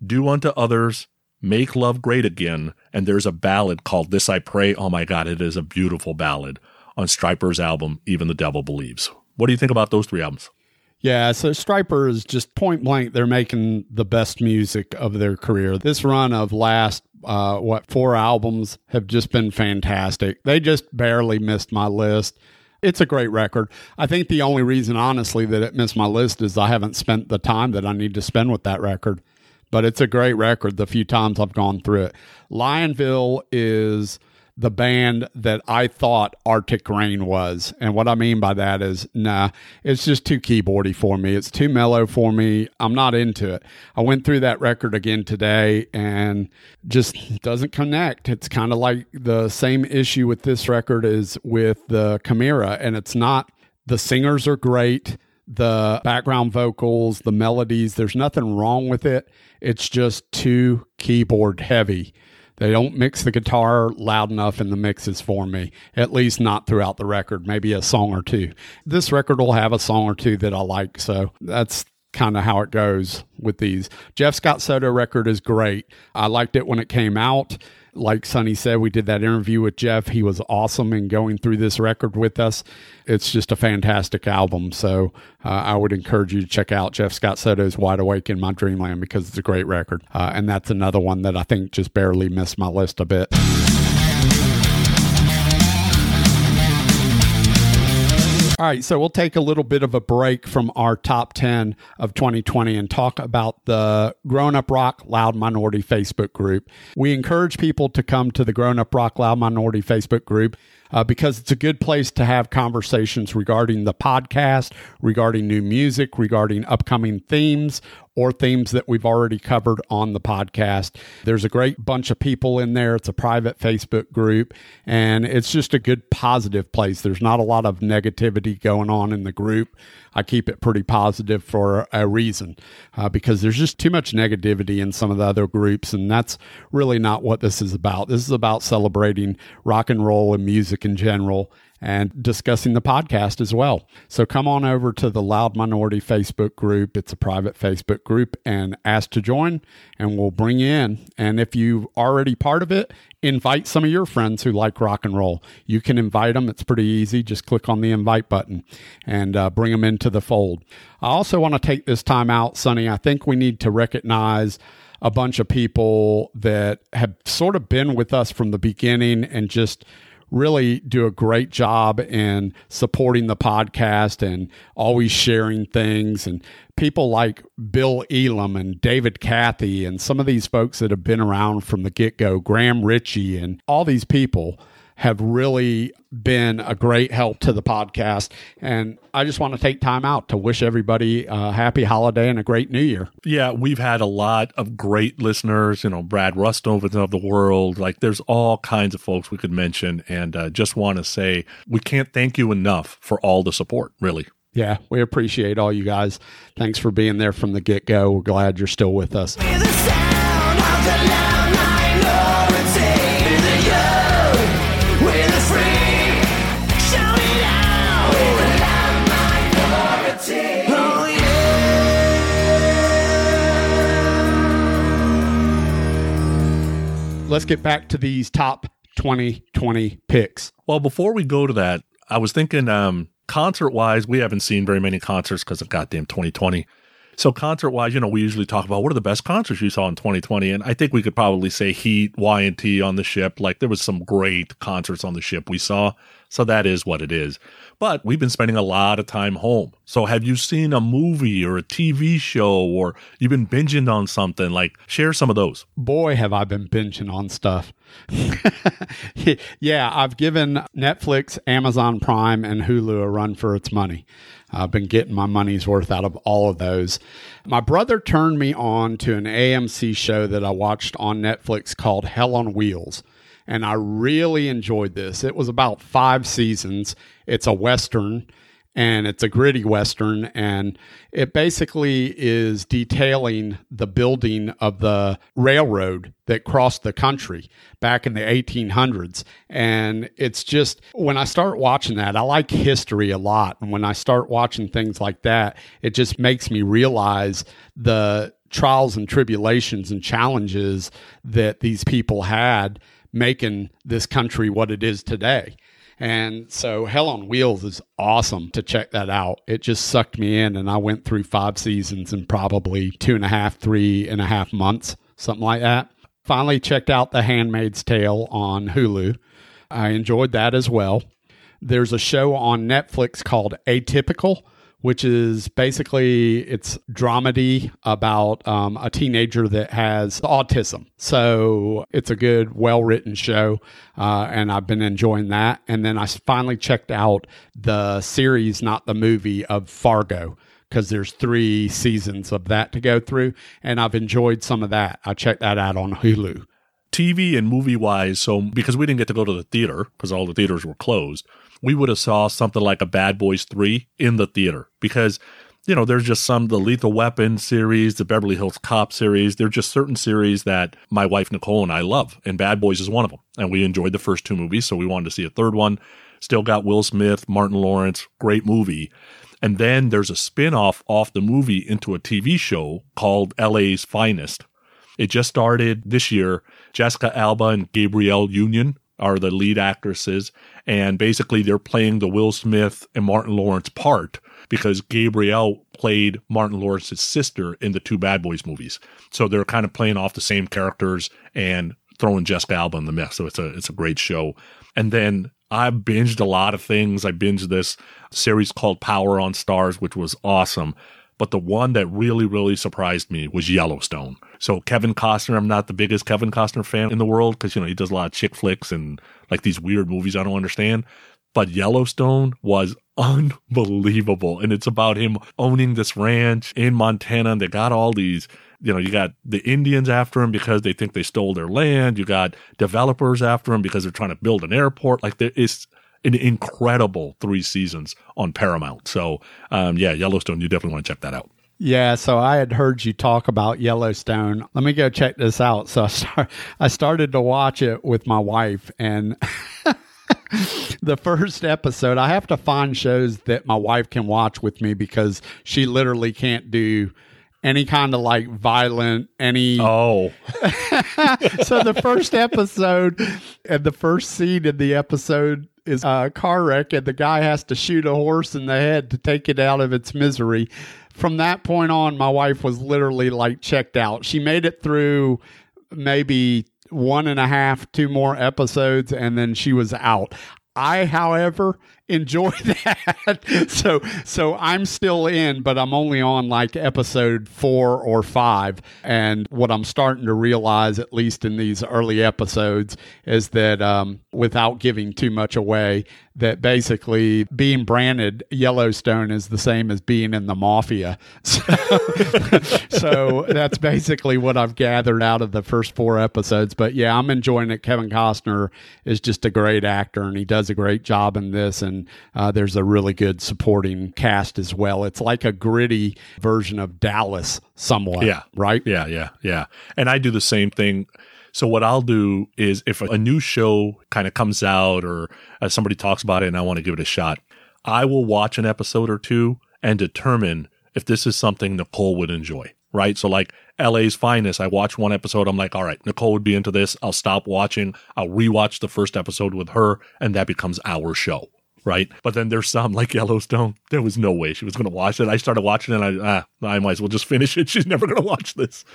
Do Unto Others, Make Love Great Again, and there's a ballad called This I Pray. Oh my God, it is a beautiful ballad on Stryper's album, Even the Devil Believes. What do you think about those three albums? Yeah, so Stryper is just point blank. They're making the best music of their career. This run of last, uh, what, four albums have just been fantastic. They just barely missed my list. It's a great record. I think the only reason, honestly, that it missed my list is I haven't spent the time that I need to spend with that record. But it's a great record the few times I've gone through it. Lionville is the band that I thought Arctic Rain was. And what I mean by that is, nah, it's just too keyboardy for me. It's too mellow for me. I'm not into it. I went through that record again today and just doesn't connect. It's kind of like the same issue with this record is with the Khymera. And it's not, the singers are great. The background vocals, the melodies, there's nothing wrong with it. It's just too keyboard heavy. They don't mix the guitar loud enough in the mixes for me, at least not throughout the record, maybe a song or two. This record will have a song or two that I like, so that's kind of how it goes with these. Jeff Scott Soto record is great. I liked it when it came out. Like Sonny said, we did that interview with Jeff. He was awesome in going through this record with us. It's just a fantastic album. So uh, I would encourage you to check out Jeff Scott Soto's Wide Awake in My Dreamland because it's a great record. Uh, and that's another one that I think just barely missed my list a bit. All right, so we'll take a little bit of a break from our top 10 of 2020 and talk about the Grown Up Rock Loud Minority Facebook group. We encourage people to come to the Grown Up Rock Loud Minority Facebook group uh, because it's a good place to have conversations regarding the podcast, regarding new music, regarding upcoming themes, or themes that we've already covered on the podcast. There's a great bunch of people in there. It's a private Facebook group, and it's just a good positive place. There's not a lot of negativity going on in the group. I keep it pretty positive for a reason uh, because there's just too much negativity in some of the other groups, and that's really not what this is about. This is about celebrating rock and roll and music in general and discussing the podcast as well. So come on over to the Loud Minority Facebook group. It's a private Facebook group and ask to join and we'll bring you in. And if you're already part of it, invite some of your friends who like rock and roll. You can invite them. It's pretty easy. Just click on the invite button and uh, bring them into the fold. I also want to take this time out, Sonny. I think we need to recognize a bunch of people that have sort of been with us from the beginning and just really do a great job in supporting the podcast and always sharing things. And people like Bill Elam and David Cathy and some of these folks that have been around from the get-go, Graham Ritchie and all these people have really been a great help to the podcast. And I just want to take time out to wish everybody a happy holiday and a great new year. Yeah, we've had a lot of great listeners, you know, Brad Rustover of the world. Like there's all kinds of folks we could mention. And uh, just want to say we can't thank you enough for all the support, really. Yeah, we appreciate all you guys. Thanks for being there from the get go. We're glad you're still with us. Let's get back to these top 2020 picks. Well, before we go to that, I was thinking um, concert wise, we haven't seen very many concerts because of goddamn 2020. So concert wise, you know, we usually talk about what are the best concerts you saw in 2020, and I think we could probably say Heat, Y and T on the ship. Like there was some great concerts on the ship we saw. So that is what it is. But we've been spending a lot of time home. So have you seen a movie or a TV show or you've been binging on something? Like share some of those. Boy, have I been binging on stuff. yeah, I've given Netflix, Amazon Prime, and Hulu a run for its money. I've been getting my money's worth out of all of those. My brother turned me on to an AMC show that I watched on Netflix called Hell on Wheels. And I really enjoyed this. It was about five seasons. It's a Western and it's a gritty western and it basically is detailing the building of the railroad that crossed the country back in the 1800s and it's just when i start watching that i like history a lot and when i start watching things like that it just makes me realize the trials and tribulations and challenges that these people had making this country what it is today and so Hell on Wheels is awesome to check that out. It just sucked me in, and I went through five seasons in probably two and a half, three and a half months, something like that. Finally checked out The Handmaid's Tale on Hulu. I enjoyed that as well. There's a show on Netflix called Atypical, which is basically it's dramedy about um, a teenager that has autism. So it's a good, well written show, uh, and I've been enjoying that. And then I finally checked out the series, not the movie, of Fargo because there's three seasons of that to go through, and I've enjoyed some of that. I checked that out on Hulu. TV and movie wise, so because we didn't get to go to the theater because all the theaters were closed, we would have saw something like a Bad Boys 3 in the theater because you know, there's just some the Lethal Weapon series, the Beverly Hills Cop series. There're just certain series that my wife Nicole and I love, and Bad Boys is one of them. And we enjoyed the first two movies, so we wanted to see a third one. Still got Will Smith, Martin Lawrence, great movie. And then there's a spin-off off the movie into a TV show called LA's Finest. It just started this year. Jessica Alba and Gabrielle Union are the lead actresses, and basically they're playing the Will Smith and Martin Lawrence part because Gabrielle played Martin Lawrence's sister in the two Bad Boys movies. So they're kind of playing off the same characters and throwing Jessica Alba in the mix. So it's a it's a great show. And then I binged a lot of things. I binged this series called Power on Starz, which was awesome. But the one that really, really surprised me was Yellowstone. So Kevin Costner, I'm not the biggest Kevin Costner fan in the world because, you know, he does a lot of chick flicks and like these weird movies I don't understand. But Yellowstone was unbelievable. And it's about him owning this ranch in Montana. And they got all these, you know, you got the Indians after him because they think they stole their land. You got developers after him because they're trying to build an airport. Like there is an incredible three seasons on Paramount. So, um, yeah, Yellowstone, you definitely want to check that out. Yeah, so I had heard you talk about Yellowstone. Let me go check this out. So I, start, I started to watch it with my wife, and the first episode, I have to find shows that my wife can watch with me because she literally can't do any kind of like violent any oh so the first episode and the first scene in the episode is a car wreck and the guy has to shoot a horse in the head to take it out of its misery. From that point on my wife was literally like checked out. She made it through maybe one and a half two more episodes and then she was out. I, however, enjoy that. so so I'm still in, but I'm only on like episode four or five. And what I'm starting to realize, at least in these early episodes, is that um, without giving too much away, that basically being branded Yellowstone is the same as being in the mafia. So, so that's basically what I've gathered out of the first four episodes. But yeah, I'm enjoying it. Kevin Costner is just a great actor and he does a great job in this. And uh, there's a really good supporting cast as well. It's like a gritty version of Dallas, somewhat. Yeah. Right? Yeah, yeah, yeah. And I do the same thing. So what I'll do is if a new show kind of comes out or uh, somebody talks about it and I want to give it a shot, I will watch an episode or two and determine if this is something Nicole would enjoy. Right. So like LA's finest, I watch one episode. I'm like, all right, Nicole would be into this. I'll stop watching. I'll rewatch the first episode with her and that becomes our show right? But then there's some like Yellowstone. There was no way she was going to watch it. I started watching it and I, ah, I might as well just finish it. She's never going to watch this.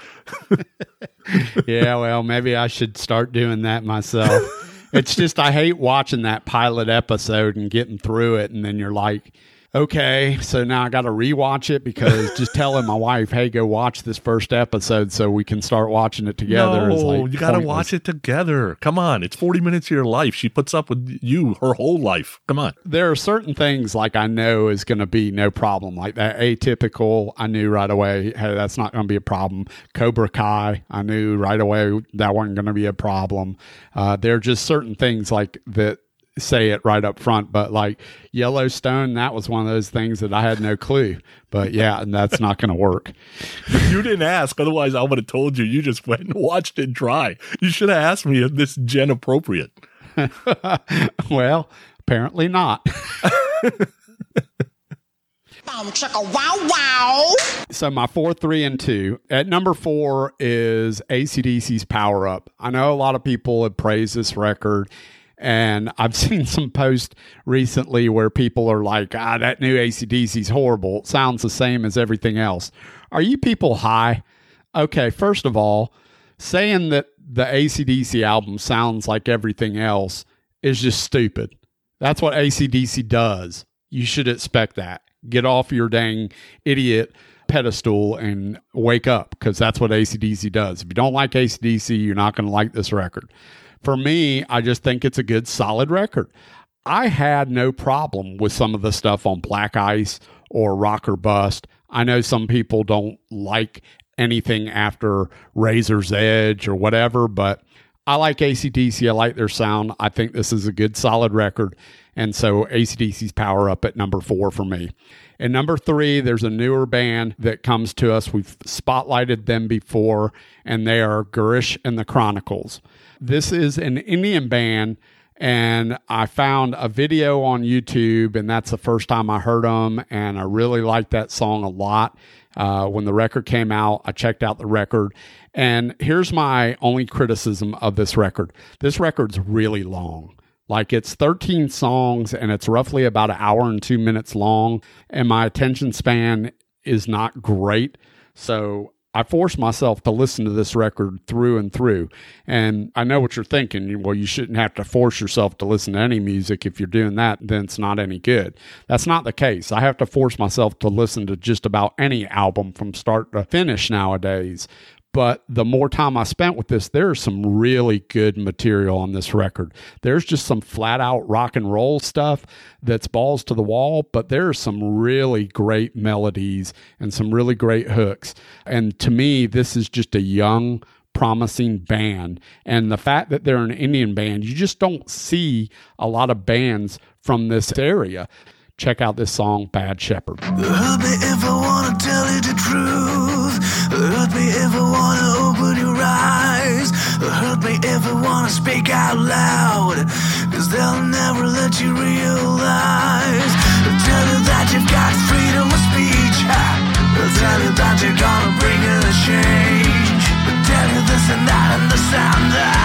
yeah, well, maybe I should start doing that myself. it's just, I hate watching that pilot episode and getting through it. And then you're like, okay, so now I got to rewatch it because just telling my wife, "Hey, go watch this first episode so we can start watching it together." no, like you got to watch it together. Come on, it's forty minutes of your life. She puts up with you her whole life. Come on. There are certain things like I know is going to be no problem, like that atypical. I knew right away, hey, that's not going to be a problem. Cobra Kai, I knew right away that wasn't going to be a problem. Uh, there are just certain things like that say it right up front, but like Yellowstone, that was one of those things that I had no clue. But yeah, and that's not going to work. You didn't ask, otherwise I would have told you. You just went and watched it dry. You should have asked me if this gen appropriate. well, apparently not. Boom, wow, wow. So my four, three, and two. At number four is ACDC's Power Up. I know a lot of people have praised this record, and I've seen some posts recently where people are like, ah, that new ACDC's horrible. It sounds the same as everything else. Are you people high? Okay, first of all, saying that the ACDC album sounds like everything else is just stupid. That's what ACDC does. You should expect that. Get off your dang idiot pedestal and wake up because that's what ACDC does. If you don't like ACDC, you're not going to like this record. For me, I just think it's a good, solid record. I had no problem with some of the stuff on Black Ice or Rock or Bust. I know some people don't like anything after Razor's Edge or whatever, but I like ACDC. I like their sound. I think this is a good, solid record. And so ACDC's Power Up at number four for me. And number three, there's a newer band that comes to us. We've spotlighted them before, and they are Girish and the Chronicles. This is an Indian band, and I found a video on YouTube, and that's the first time I heard them, and I really liked that song a lot. Uh, when the record came out, I checked out the record, and here's my only criticism of this record: this record's really long. Like it's 13 songs and it's roughly about an hour and two minutes long. And my attention span is not great. So I forced myself to listen to this record through and through. And I know what you're thinking. Well, you shouldn't have to force yourself to listen to any music. If you're doing that, then it's not any good. That's not the case. I have to force myself to listen to just about any album from start to finish nowadays. But the more time I spent with this, there's some really good material on this record. There's just some flat out rock and roll stuff that's balls to the wall, but there's some really great melodies and some really great hooks. And to me, this is just a young, promising band. And the fact that they're an Indian band, you just don't see a lot of bands from this area. Check out this song, Bad Shepherd. Hurt me if I wanna open your eyes. Hurt me if I wanna speak out loud. Cause they'll never let you realize. They'll tell you that you've got freedom of speech. They'll tell you that you're gonna bring in a change. They'll tell you this and that and this and that.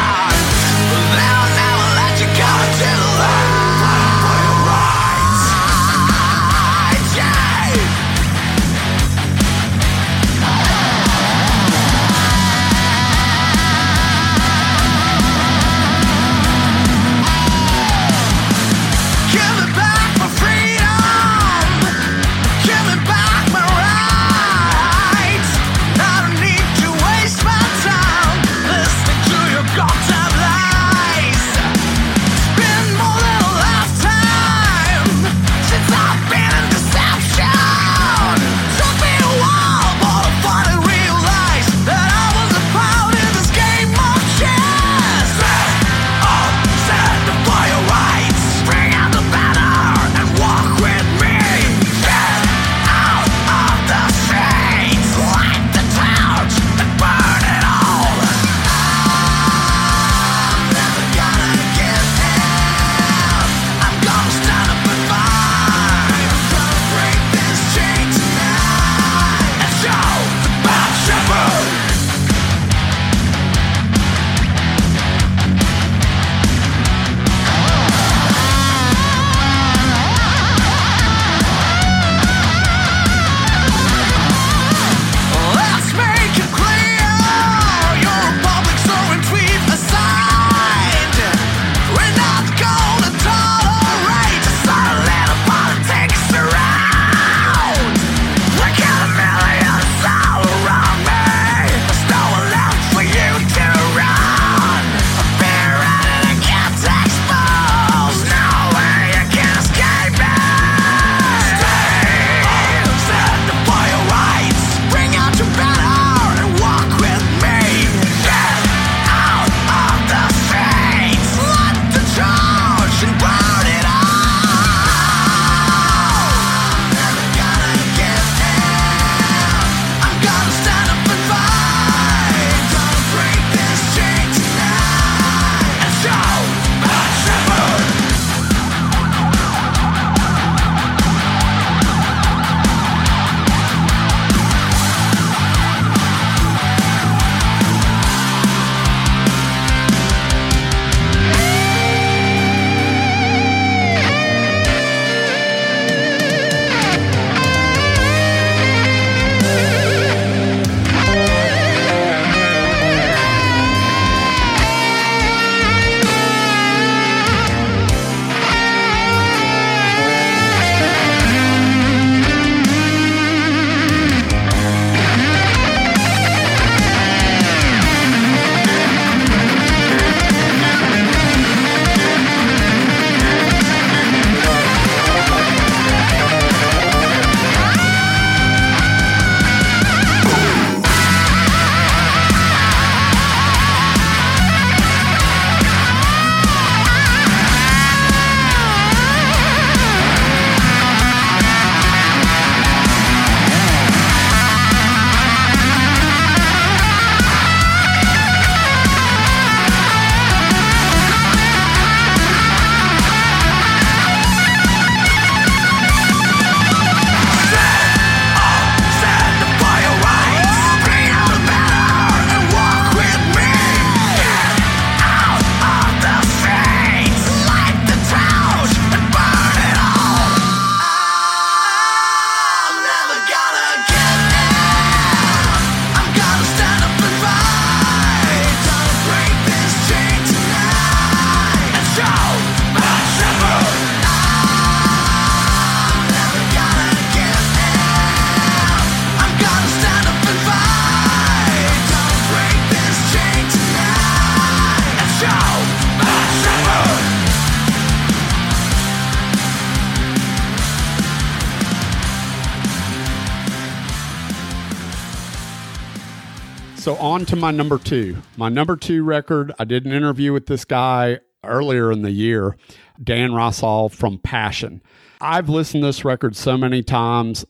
To my number two. My number two record. I did an interview with this guy earlier in the year, Dan Rossall from Passion. I've listened to this record so many times.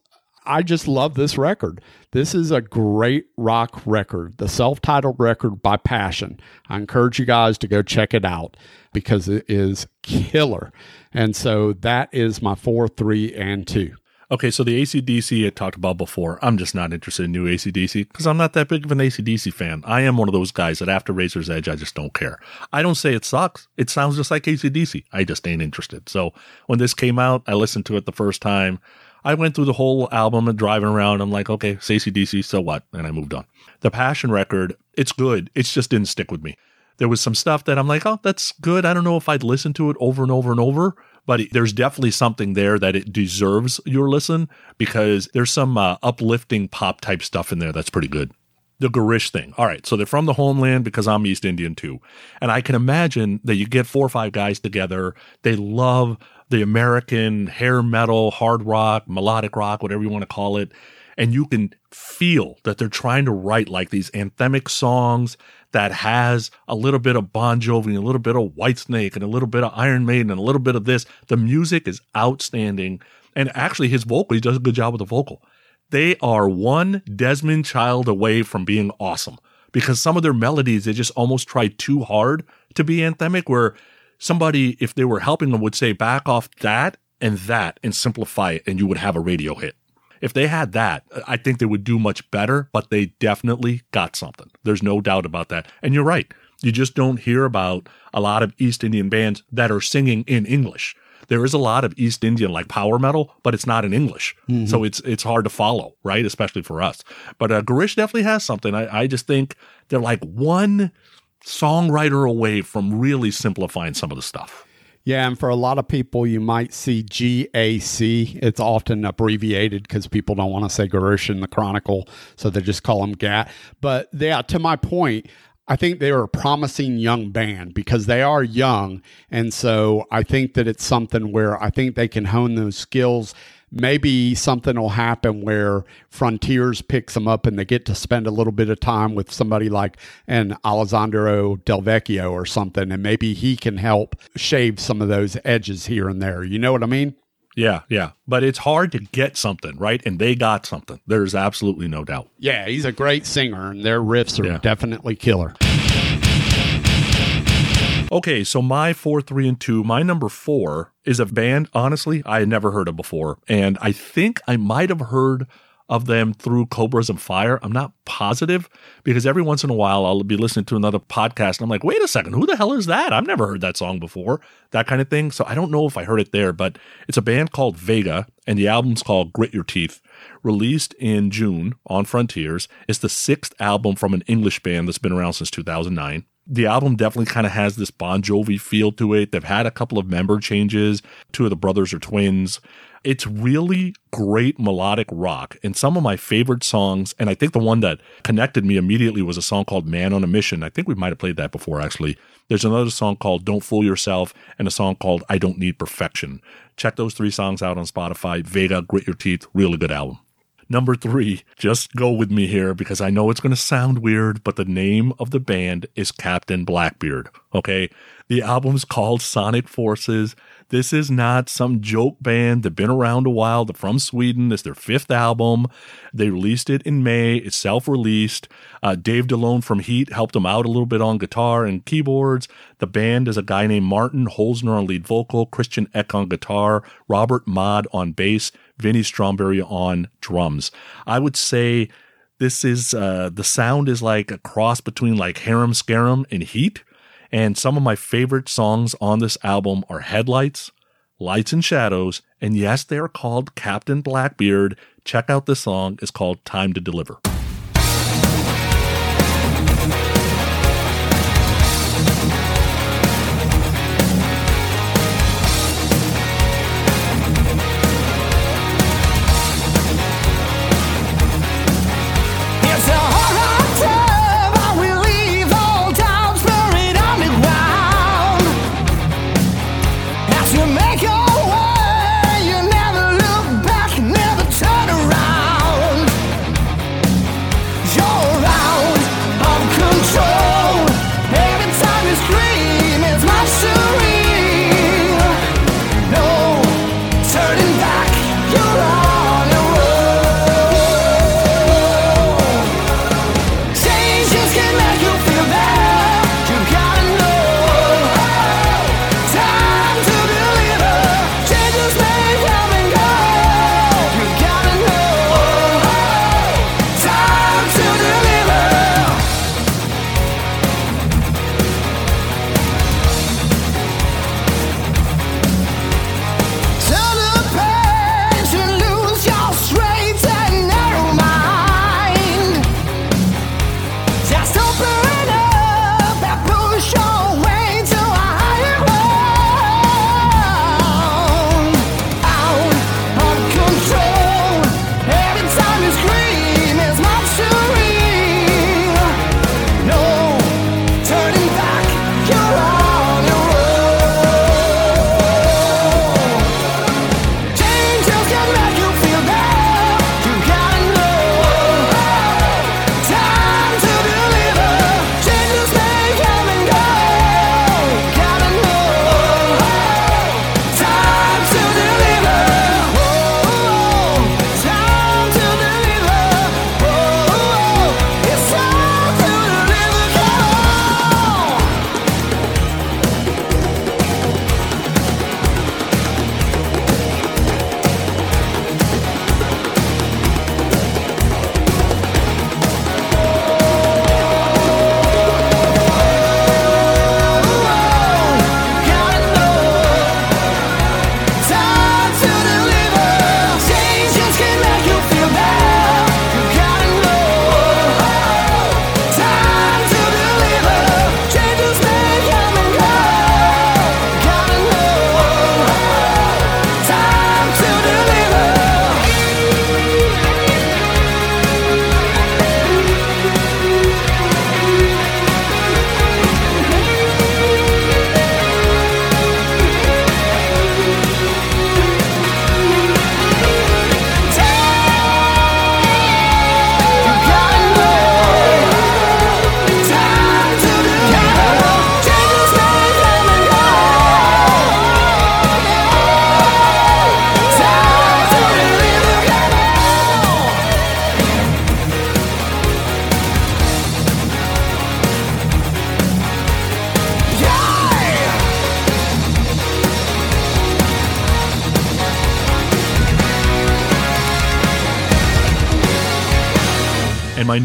I just love this record. This is a great rock record, the self titled record by Passion. I encourage you guys to go check it out because it is killer. And so that is my four, three, and two. Okay, so the ACDC I talked about before, I'm just not interested in new ACDC because I'm not that big of an ACDC fan. I am one of those guys that after Razor's Edge, I just don't care. I don't say it sucks. It sounds just like ACDC. I just ain't interested. So when this came out, I listened to it the first time. I went through the whole album and driving around. I'm like, okay, it's ACDC, so what? And I moved on. The Passion record, it's good. It just didn't stick with me. There was some stuff that I'm like, oh, that's good. I don't know if I'd listen to it over and over and over but there's definitely something there that it deserves your listen because there's some uh, uplifting pop type stuff in there that's pretty good. The Girish thing. All right, so they're from the homeland because I'm East Indian too. And I can imagine that you get four or five guys together. They love the American hair metal, hard rock, melodic rock, whatever you want to call it. And you can feel that they're trying to write like these anthemic songs that has a little bit of Bon Jovi, a little bit of Whitesnake, and a little bit of Iron Maiden, and a little bit of this. The music is outstanding. And actually, his vocal, he does a good job with the vocal. They are one Desmond Child away from being awesome because some of their melodies, they just almost try too hard to be anthemic, where somebody, if they were helping them, would say, back off that and that and simplify it, and you would have a radio hit. If they had that, I think they would do much better, but they definitely got something. There's no doubt about that. And you're right. You just don't hear about a lot of East Indian bands that are singing in English. There is a lot of East Indian like power metal, but it's not in English, Mm-hmm. so it's it's hard to follow, right? Especially for us. But uh, Girish definitely has something. I, I just think they're like one songwriter away from really simplifying some of the stuff. Yeah, and for a lot of people, you might see GAC. It's often abbreviated because people don't want to say Girish in the Chronicle, so they just call them GAT. But yeah, to my point, I think they are a promising young band because they are young. And so I think that it's something where I think they can hone those skills. Maybe something will happen where Frontiers picks them up and they get to spend a little bit of time with somebody like an Alessandro Del Vecchio or something. And maybe he can help shave some of those edges here and there. You know what I mean? Yeah, yeah. But it's hard to get something, right? And they got something. There's absolutely no doubt. Yeah, he's a great singer and their riffs are Yeah. definitely killer. Okay, so my four, three, and two, my number four is a band, honestly, I had never heard of before. And I think I might have heard of them through Cobras and Fire. I'm not positive because every once in a while I'll be listening to another podcast and I'm like, wait a second, who the hell is that? I've never heard that song before, that kind of thing. So I don't know if I heard it there, but it's a band called Vega and the album's called Grit Your Teeth. Released in June on Frontiers. It's the sixth album from an English band that's been around since 2009 the album definitely kind of has this Bon Jovi feel to it. They've had a couple of member changes. Two of the brothers are twins. It's really great melodic rock. And some of my favorite songs, and I think the one that connected me immediately was a song called Man on a Mission. I think we might have played that before, actually. There's another song called Don't Fool Yourself and a song called I Don't Need Perfection. Check those three songs out on Spotify. Vega, Grit Your Teeth, really good album. Number three, just go with me here because I know it's going to sound weird, but the name of the band is Captain Blackbeard. Okay. The album's called Sonic Forces. This is not some joke band. They've been around a while. They're from Sweden. It's their fifth album. They released it in May. It's self released. Uh, Dave Dalone from Heat helped them out a little bit on guitar and keyboards. The band is a guy named Martin Holzner on lead vocal, Christian Eck on guitar, Robert Mott on bass, Vinnie Stromberry on drums. I would say this is uh, the sound is like a cross between like Harem Scarem and Heat. And some of my favorite songs on this album are Headlights, Lights and Shadows, and yes, they are called Captain Blackbeard. Check out this song. It's called Time to Deliver.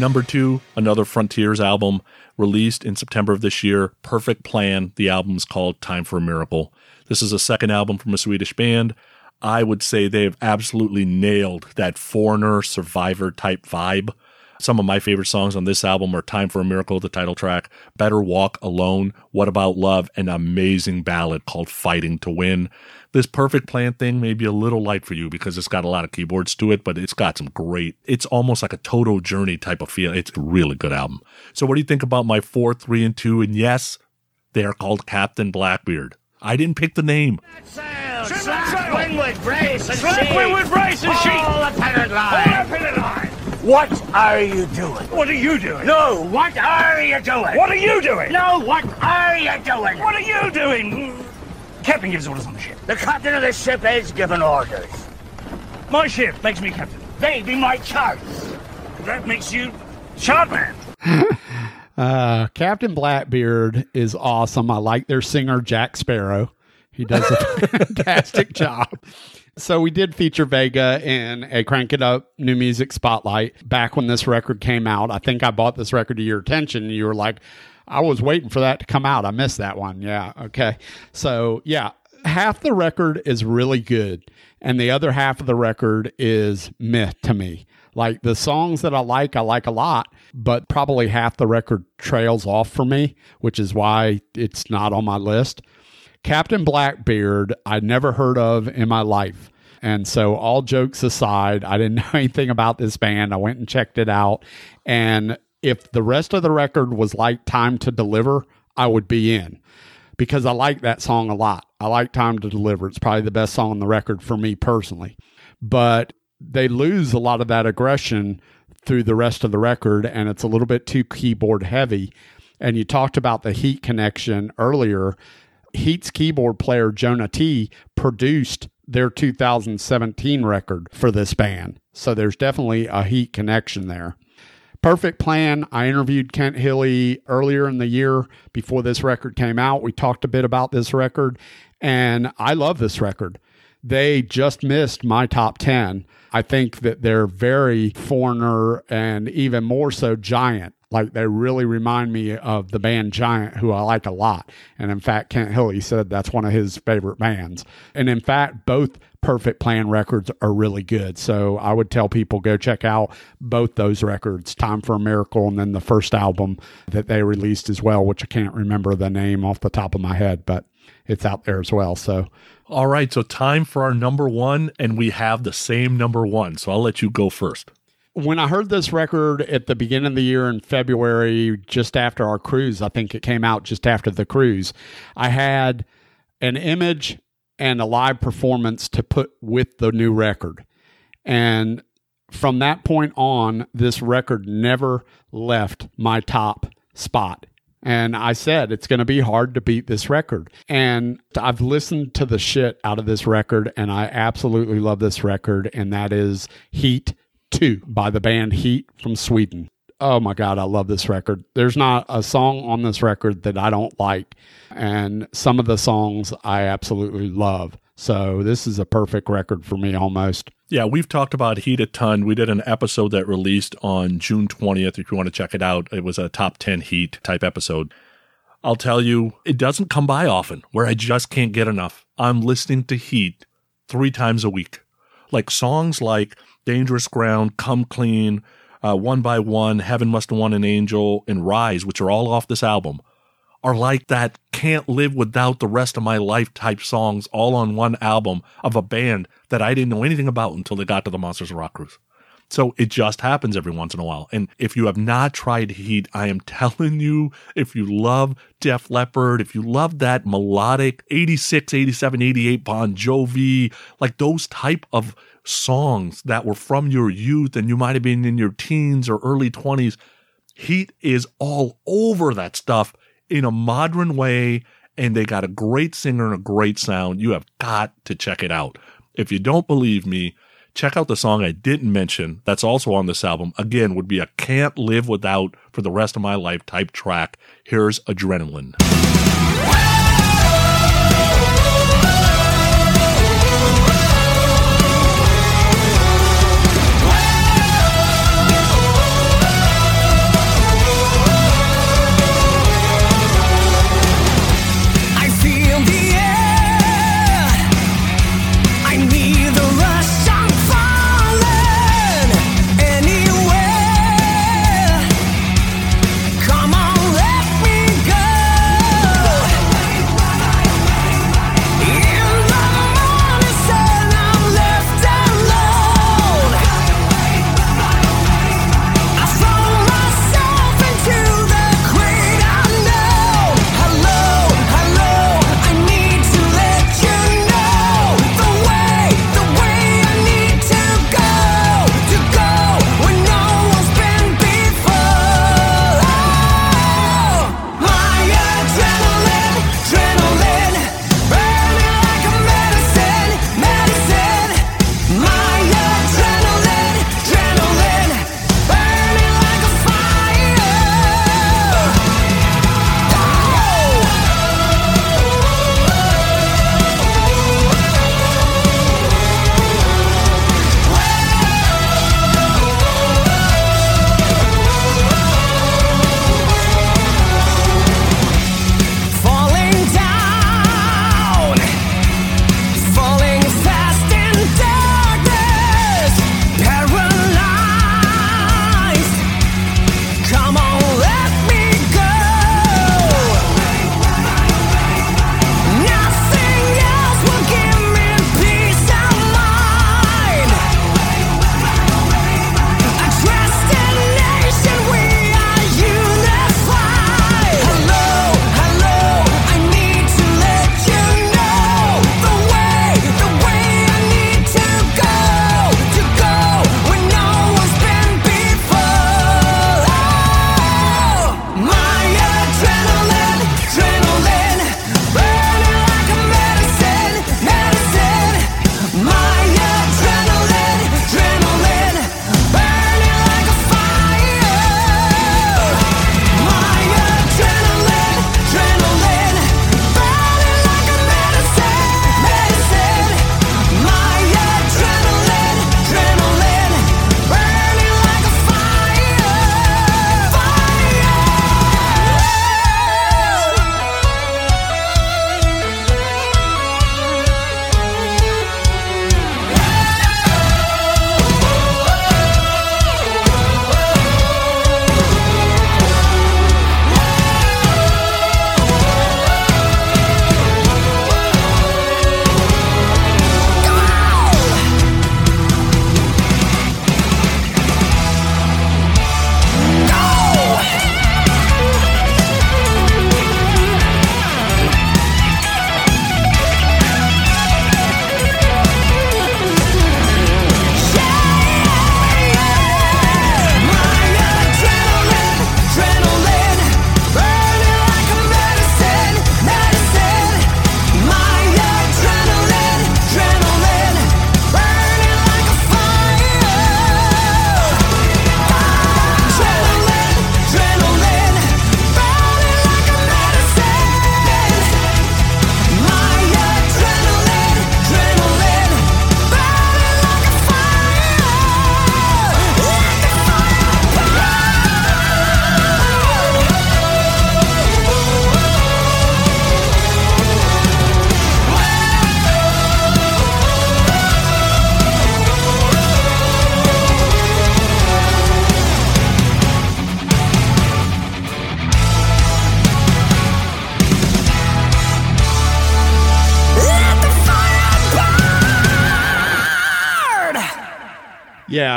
Number two, another Frontiers album released in September of this year, Perfect Plan. The album's called Time for a Miracle. This is a second album from a Swedish band. I would say they've absolutely nailed that foreigner survivor type vibe. Some of my favorite songs on this album are Time for a Miracle, the title track, Better Walk Alone, What About Love, an amazing ballad called Fighting to Win. This perfect plan thing may be a little light for you because it's got a lot of keyboards to it, but it's got some great, it's almost like a Toto Journey type of feel. It's a really good album. So what do you think about my four, three, and two? And yes, they are called Captain Blackbeard. I didn't pick the name. Slack windward brace and Slack windward brace and sheet. Hold the pennant line. Hold the pennant line. What are you doing? What are you doing? No, what are you doing? What are you doing? No, what are you doing? What are you doing? Captain gives orders on the ship. The captain of the ship is giving orders. My ship makes me captain. They be my charts. That makes you shot man. Uh, Captain Blackbeard is awesome. I like their singer Jack Sparrow. He does a fantastic job. So we did feature Vega in a Crank It Up New Music Spotlight back when this record came out. I think I bought this record to your attention. You were like, I was waiting for that to come out. I missed that one. Yeah. Okay. So yeah, half the record is really good, and the other half of the record is meh to me. Like the songs that I like, I like a lot, but probably half the record trails off for me, which is why it's not on my list. Captain Blackbeard, I'd never heard of in my life. And so, all jokes aside, I didn't know anything about this band. I went and checked it out. And if the rest of the record was like Time to Deliver, I would be in because I like that song a lot. I like Time to Deliver. It's probably the best song on the record for me personally. But they lose a lot of that aggression through the rest of the record, and it's a little bit too keyboard heavy. And you talked about the Heat connection earlier. Heat's keyboard player, Jona Tee, produced their 2017 record for this band. So there's definitely a Heat connection there. Perfect Plan. I interviewed Kent Hilli earlier in the year before this record came out. We talked a bit about this record, and I love this record. They just missed my top 10. I think that they're very foreigner and even more so giant. Like they really remind me of the band Giant, who I like a lot. And in fact, Kent Hilli said that's one of his favorite bands. And in fact, both Perfect Plan records are really good. So I would tell people go check out both those records, Time for a Miracle, and then the first album that they released as well, which I can't remember the name off the top of my head, but it's out there as well. So All right, so time for our number one, and we have the same number one. So I'll let you go first. When I heard this record at the beginning of the year in February, just after our cruise, I think it came out just after the cruise, I had an image and a live performance to put with the new record. And from that point on, this record never left my top spot. And I said, it's going to be hard to beat this record. And I've listened to the shit out of this record, and I absolutely love this record. And that is Heat 2 by the band Heat from Sweden. Oh my God, I love this record. There's not a song on this record that I don't like. And some of the songs I absolutely love. So this is a perfect record for me almost. Yeah, we've talked about Heat a ton. We did an episode that released on June 20th. If you want to check it out, it was a top 10 Heat type episode. I'll tell you, it doesn't come by often where I just can't get enough. I'm listening to Heat three times a week. Like songs like Dangerous Ground, Come Clean, uh, One by One, Heaven Must Want an Angel, and Rise, which are all off this album, are like that can't live without the rest of my life type songs all on one album of a band that I didn't know anything about until they got to the Monsters of Rock cruise. So it just happens every once in a while. And if you have not tried Heat, I am telling you, if you love Def Leppard, if you love that melodic 86, 87, 88 Bon Jovi, like those type of songs that were from your youth and you might have been in your teens or early 20s, Heat is all over that stuff in a modern way. And they got a great singer and a great sound. You have got to check it out. If you don't believe me, check out the song I didn't mention that's also on this album. Again, would be a can't live without for the rest of my life type track. Here's Adrenaline.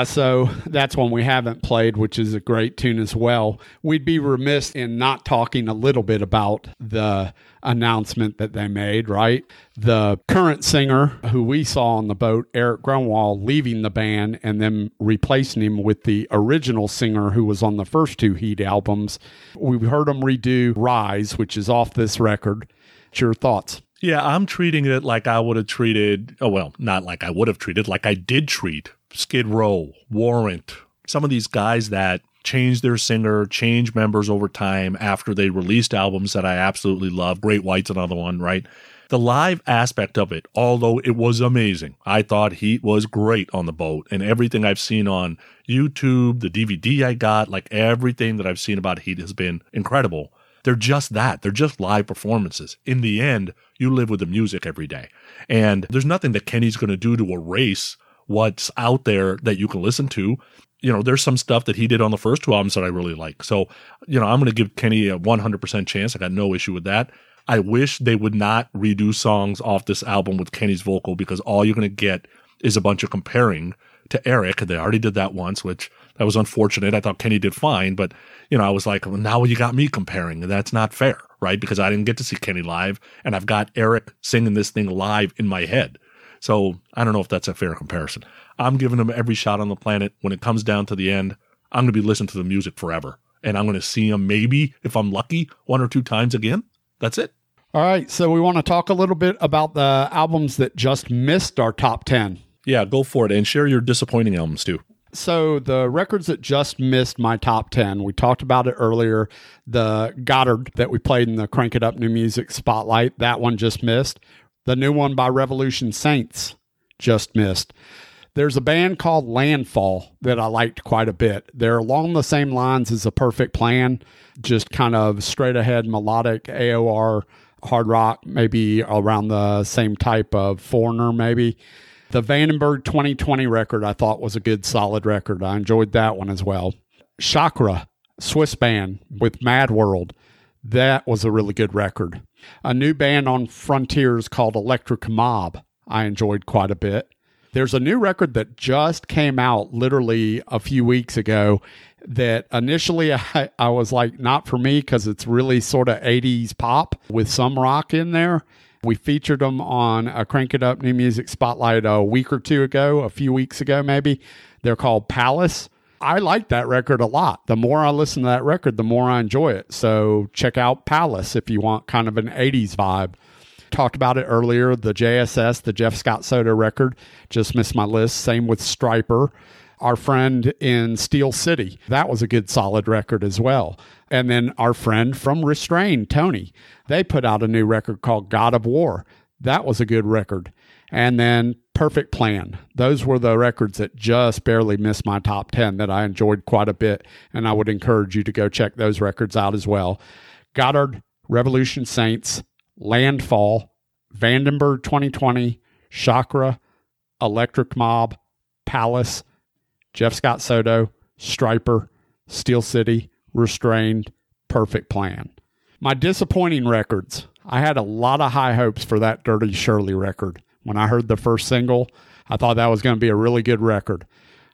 So that's one we haven't played, which is a great tune as well. We'd be remiss in not talking a little bit about the announcement that they made, right? The current singer who we saw on the boat, Erik Grönwall, leaving the band and then replacing him with the original singer who was on the first two Heat albums. We've heard him redo Rise, which is off this record. What's your thoughts? Yeah, I'm treating it like I would have treated, oh, well, not like I would have treated, like I did treat Skid Row, Warrant, some of these guys that changed their singer, changed members over time after they released albums that I absolutely love. Great White's another one, right? The live aspect of it, although it was amazing, I thought Heat was great on the boat. And everything I've seen on YouTube, the DVD I got, like everything that I've seen about Heat has been incredible. They're just that. They're just live performances. In the end, you live with the music every day. And there's nothing that Kenny's going to do to erase what's out there that you can listen to. You know, there's some stuff that he did on the first two albums that I really like. So, you know, I'm going to give Kenny a 100% chance. I got no issue with that. I wish they would not redo songs off this album with Kenny's vocal because all you're going to get is a bunch of comparing to Eric. They already did that once, which that was unfortunate. I thought Kenny did fine, but you know, I was like, well, now you got me comparing. and That's not fair, right? Because I didn't get to see Kenny live and I've got Eric singing this thing live in my head. So I don't know if that's a fair comparison. I'm giving him every shot on the planet. When it comes down to the end, I'm going to be listening to the music forever. And I'm going to see him maybe, if I'm lucky, one or two times again. That's it. All right, so we want to talk a little bit about the albums that just missed our top 10. Yeah, go for it and share your disappointing albums too. So the records that just missed my top 10, we talked about it earlier. The Gotthard that we played in the Crank It Up New Music Spotlight, that one just missed. The new one by Revolution Saints just missed. There's a band called Landfall that I liked quite a bit. They're along the same lines as A Perfect Plan, just kind of straight ahead melodic AOR hard rock, maybe around the same type of Foreigner, maybe. The Vandenberg 2020 record I thought was a good, solid record. I enjoyed that one as well. Shakra, Swiss band with Mad World. That was a really good record. A new band on Frontiers called Electric Mob. I enjoyed quite a bit. There's a new record that just came out literally a few weeks ago that initially I, I was like, not for me because it's really sort of 80s pop with some rock in there. We featured them on a Crank It Up New Music Spotlight a week or two ago, a few weeks ago, maybe. They're called Palace. I like that record a lot. The more I listen to that record, the more I enjoy it. So check out Palace if you want kind of an 80s vibe. Talked about it earlier. The JSS, the Jeff Scott Soto record, just missed my list. Same with Stryper our friend in Steel City. That was a good solid record as well. And then our friend from Restrayned, Tony, they put out a new record called God of War. That was a good record. And then Perfect Plan. Those were the records that just barely missed my top 10 that I enjoyed quite a bit. And I would encourage you to go check those records out as well. Gotthard, Revolution Saints, Landfall, Vandenberg 2020, Shakra, Electric Mob, Palace, Jeff Scott Soto, Stryper, Steel City, Restrayned, Perfect Plan. My disappointing records. I had a lot of high hopes for that Dirty Shirley record. When I heard the first single, I thought that was going to be a really good record.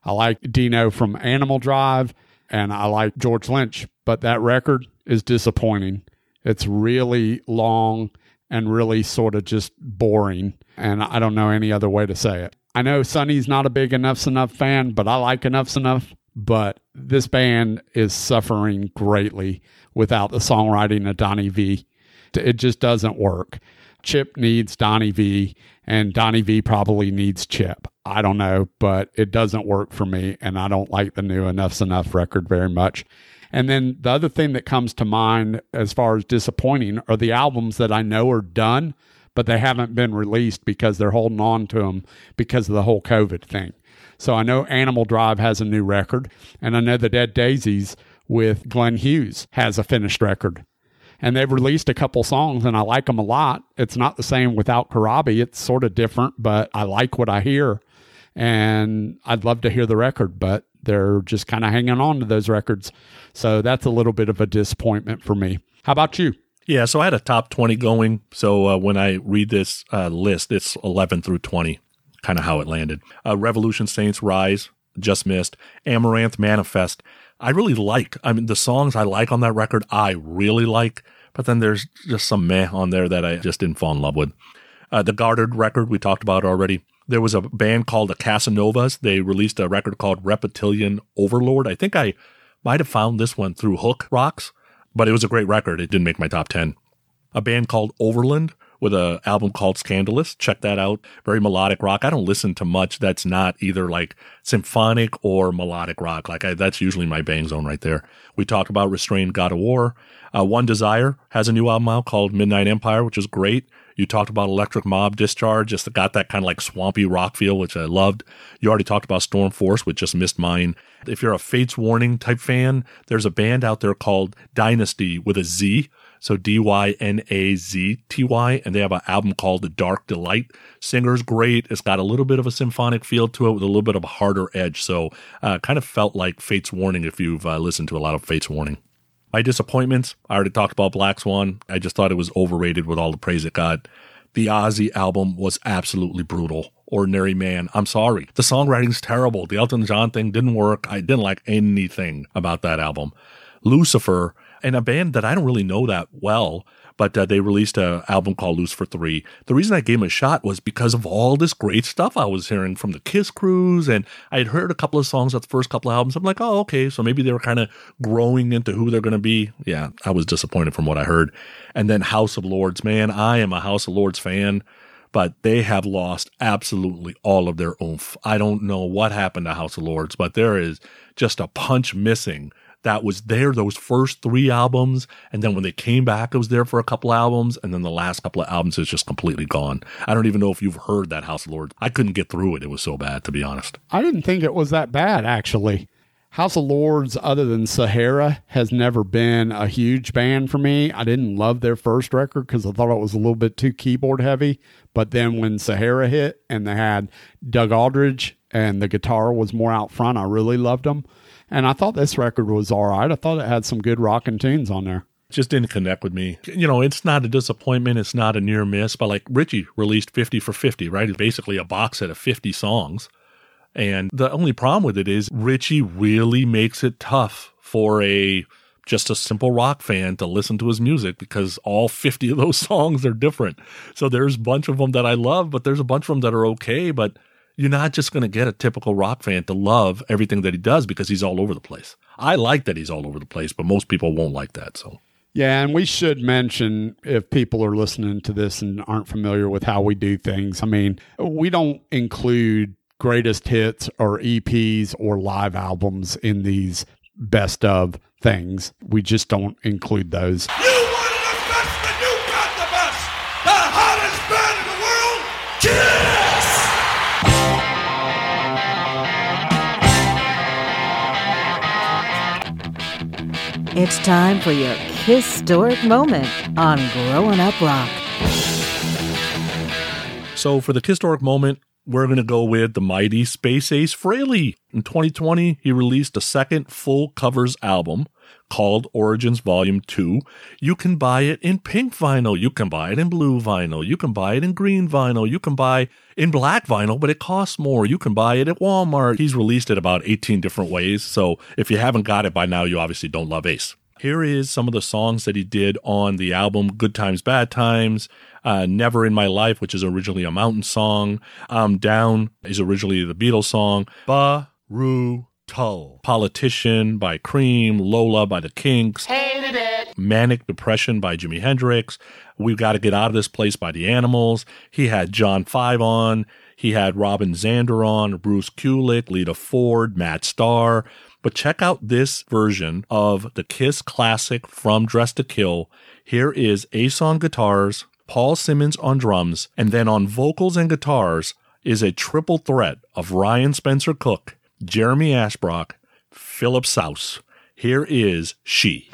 I like Dino from Animal Drive and I like George Lynch, but that record is disappointing. It's really long and really sort of just boring. And I don't know any other way to say it. I know Sonny's not a big Enuff Z'Nuff fan, but I like Enuff Z'Nuff. But this band is suffering greatly without the songwriting of Donnie Vie. It just doesn't work. Chip needs Donnie Vie, and Donnie Vie probably needs Chip. I don't know, but it doesn't work for me, and I don't like the new Enuff Z'Nuff record very much. And then the other thing that comes to mind as far as disappointing are the albums that I know are done, but they haven't been released because they're holding on to them because of the whole COVID thing. So I know Animal Drive has a new record, and I know the Dead Daisies with Glenn Hughes has a finished record. And they've released a couple songs, and I like them a lot. It's not the same without Corabi. It's sort of different, but I like what I hear. And I'd love to hear the record, but they're just kind of hanging on to those records. So that's a little bit of a disappointment for me. How about you? Yeah, so I had a top 20 going. So uh, when I read this uh, list, it's 11 through 20, kind of how it landed. Uh, Revolution Saints Rise. Just Missed, Amaranthe Manifest. I really like. I mean, the songs I like on that record, I really like, but then there's just some meh on there that I just didn't fall in love with. Uh, the Gotthard record we talked about already. There was a band called the Casanovas. They released a record called Reptilian Overlord. I think I might have found this one through Hook Rocks, but it was a great record. It didn't make my top 10. A band called Overland with an album called Scandalous. Check that out. Very melodic rock. I don't listen to much that's not either like symphonic or melodic rock. Like I, that's usually my bang zone right there. We talked about Restrayned God of War. Uh, One Desire has a new album out called Midnight Empire, which is great. You talked about Electric Mob Discharge, just got that kind of like swampy rock feel, which I loved. You already talked about Storm Force, which just missed mine. If you're a Fates Warning type fan, there's a band out there called Dynasty with a Z. So D Y N A Z T Y, and they have an album called The Dark Delight. Singer's great. It's got a little bit of a symphonic feel to it with a little bit of a harder edge. So, uh, kind of felt like Fates Warning if you've uh, listened to a lot of Fates Warning. My disappointments, I already talked about Black Swan. I just thought it was overrated with all the praise it got. The Ozzy album was absolutely brutal. Ordinary Man, I'm sorry. The songwriting's terrible. The Elton John thing didn't work. I didn't like anything about that album. Lucifer, and a band that I don't really know that well, but uh, they released an album called Lucifer III. The reason I gave them a shot was because of all this great stuff I was hearing from the Kiss Cruise, and I had heard a couple of songs at the first couple of albums. I'm like, oh, okay, so maybe they were kind of growing into who they're going to be. Yeah, I was disappointed from what I heard. And then House of Lords, man, I am a House of Lords fan but they have lost absolutely all of their oomph. I don't know what happened to House of Lords, but there is just a punch missing that was there those first three albums and then when they came back it was there for a couple albums and then the last couple of albums is just completely gone i don't even know if you've heard that house of lords i couldn't get through it it was so bad to be honest I didn't think it was that bad, actually. House of Lords, other than Sahara, has never been a huge band for me. I didn't love their first record because I thought it was a little bit too keyboard heavy. But then when Sahara hit and they had Doug Aldrich and the guitar was more out front, I really loved them. And I thought this record was all right. I thought it had some good rockin' tunes on there. just didn't connect with me. You know, it's not a disappointment. It's not a near miss, but like Richie released 50 for 50, right? It's basically a box set of 50 songs. And the only problem with it is Richie really makes it tough for a just a simple rock fan to listen to his music because all 50 of those songs are different. So there's a bunch of them that I love, but there's a bunch of them that are okay, but you're not just going to get a typical rock fan to love everything that he does because he's all over the place. I like that he's all over the place, but most people won't like that. So Yeah, and we should mention if people are listening to this and aren't familiar with how we do things. I mean, we don't include greatest hits or EPs or live albums in these best of things. We just don't include those. It's time for your historic moment on Growing Up Rock. So for the historic moment, we're going to go with the mighty Space Ace Frehley. In 2020, he released a second full covers album called Origins Volume 2. You can buy it in pink vinyl. You can buy it in blue vinyl. You can buy it in green vinyl. You can buy in black vinyl, but it costs more. You can buy it at Walmart. He's released it about 18 different ways. So if you haven't got it by now, you obviously don't love Ace. Here is some of the songs that he did on the album Good Times, Bad Times. Uh, Never in My Life, which is originally a mountain song. I'm Down is originally the Beatles song. Baruto. Politician by Cream. Lola by the Kinks. Hated it. Manic Depression by Jimi Hendrix. We've Got to Get Out of This Place by The Animals. He had John Five on. He had Robin Zander on, Bruce Kulick, Lita Ford, Matt Starr. But check out this version of the Kiss classic from Dress to Kill. Here is Ace on guitars, Paul Simmons on drums, and then on vocals and guitars is a triple threat of Ryan Spencer Cook, Jeremy Asbrock, Philip Shouse. Here is She.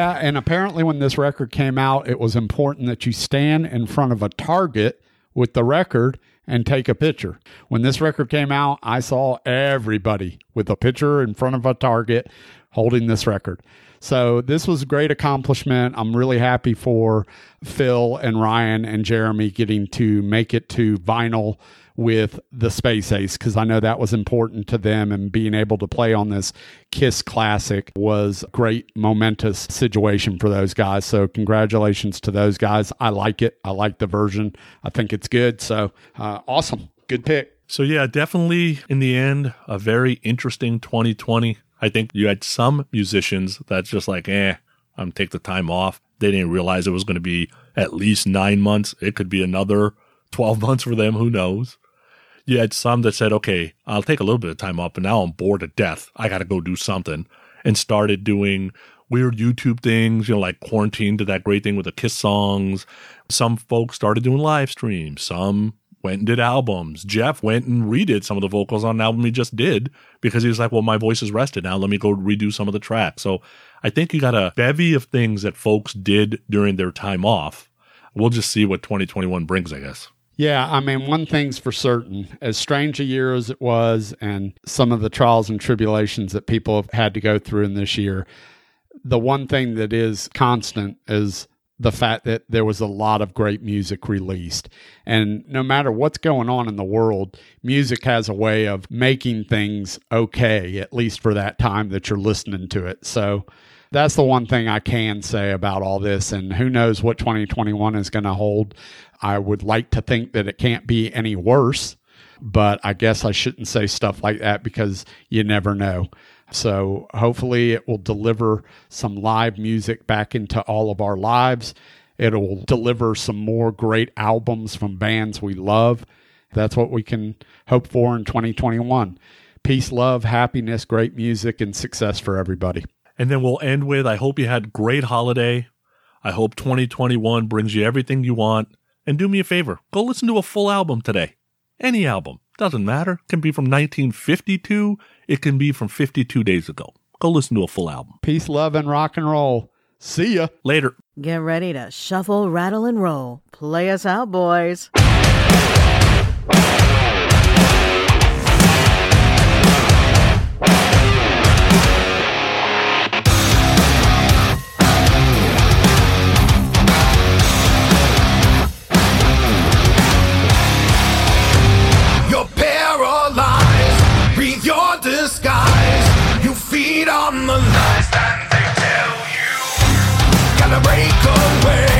Yeah, and apparently when this record came out, it was important that you stand in front of a target with the record and take a picture. When this record came out, I saw everybody with a picture in front of a target holding this record. So this was a great accomplishment. I'm really happy for Phil and Ryan and Jeremy getting to make it to vinyl with the Space Ace because I know that was important to them and being able to play on this Kiss classic was a great momentous situation for those guys. So congratulations to those guys. I like it. I like the version. I think it's good. So uh, awesome. Good pick. So yeah, definitely in the end, a very interesting 2020. I think you had some musicians that's just like, eh, I'm take the time off. They didn't realize it was going to be at least nine months. It could be another 12 months for them. Who knows? You had some that said, okay, I'll take a little bit of time off, but now I'm bored to death. I got to go do something and started doing weird YouTube things, you know, like quarantine did that great thing with the Kiss songs. Some folks started doing live streams. Some went and did albums. Jeff went and redid some of the vocals on an album he just did because he was like, well, my voice is rested now. Let me go redo some of the tracks. So I think you got a bevy of things that folks did during their time off. We'll just see what 2021 brings, I guess. Yeah, I mean, one thing's for certain as strange a year as it was, and some of the trials and tribulations that people have had to go through in this year, the one thing that is constant is the fact that there was a lot of great music released. And no matter what's going on in the world, music has a way of making things okay, at least for that time that you're listening to it. So that's the one thing I can say about all this. And who knows what 2021 is going to hold. I would like to think that it can't be any worse, but I guess I shouldn't say stuff like that because you never know. So hopefully it will deliver some live music back into all of our lives. It'll deliver some more great albums from bands we love. That's what we can hope for in 2021. Peace, love, happiness, great music, and success for everybody. And then we'll end with I hope you had a great holiday. I hope 2021 brings you everything you want. And do me a favor, go listen to a full album today. Any album. Doesn't matter. It can be from 1952. It can be from 52 days ago. Go listen to a full album. Peace, love, and rock and roll. See ya. Later. Get ready to shuffle, rattle, and roll. Play us out, boys. Gotta away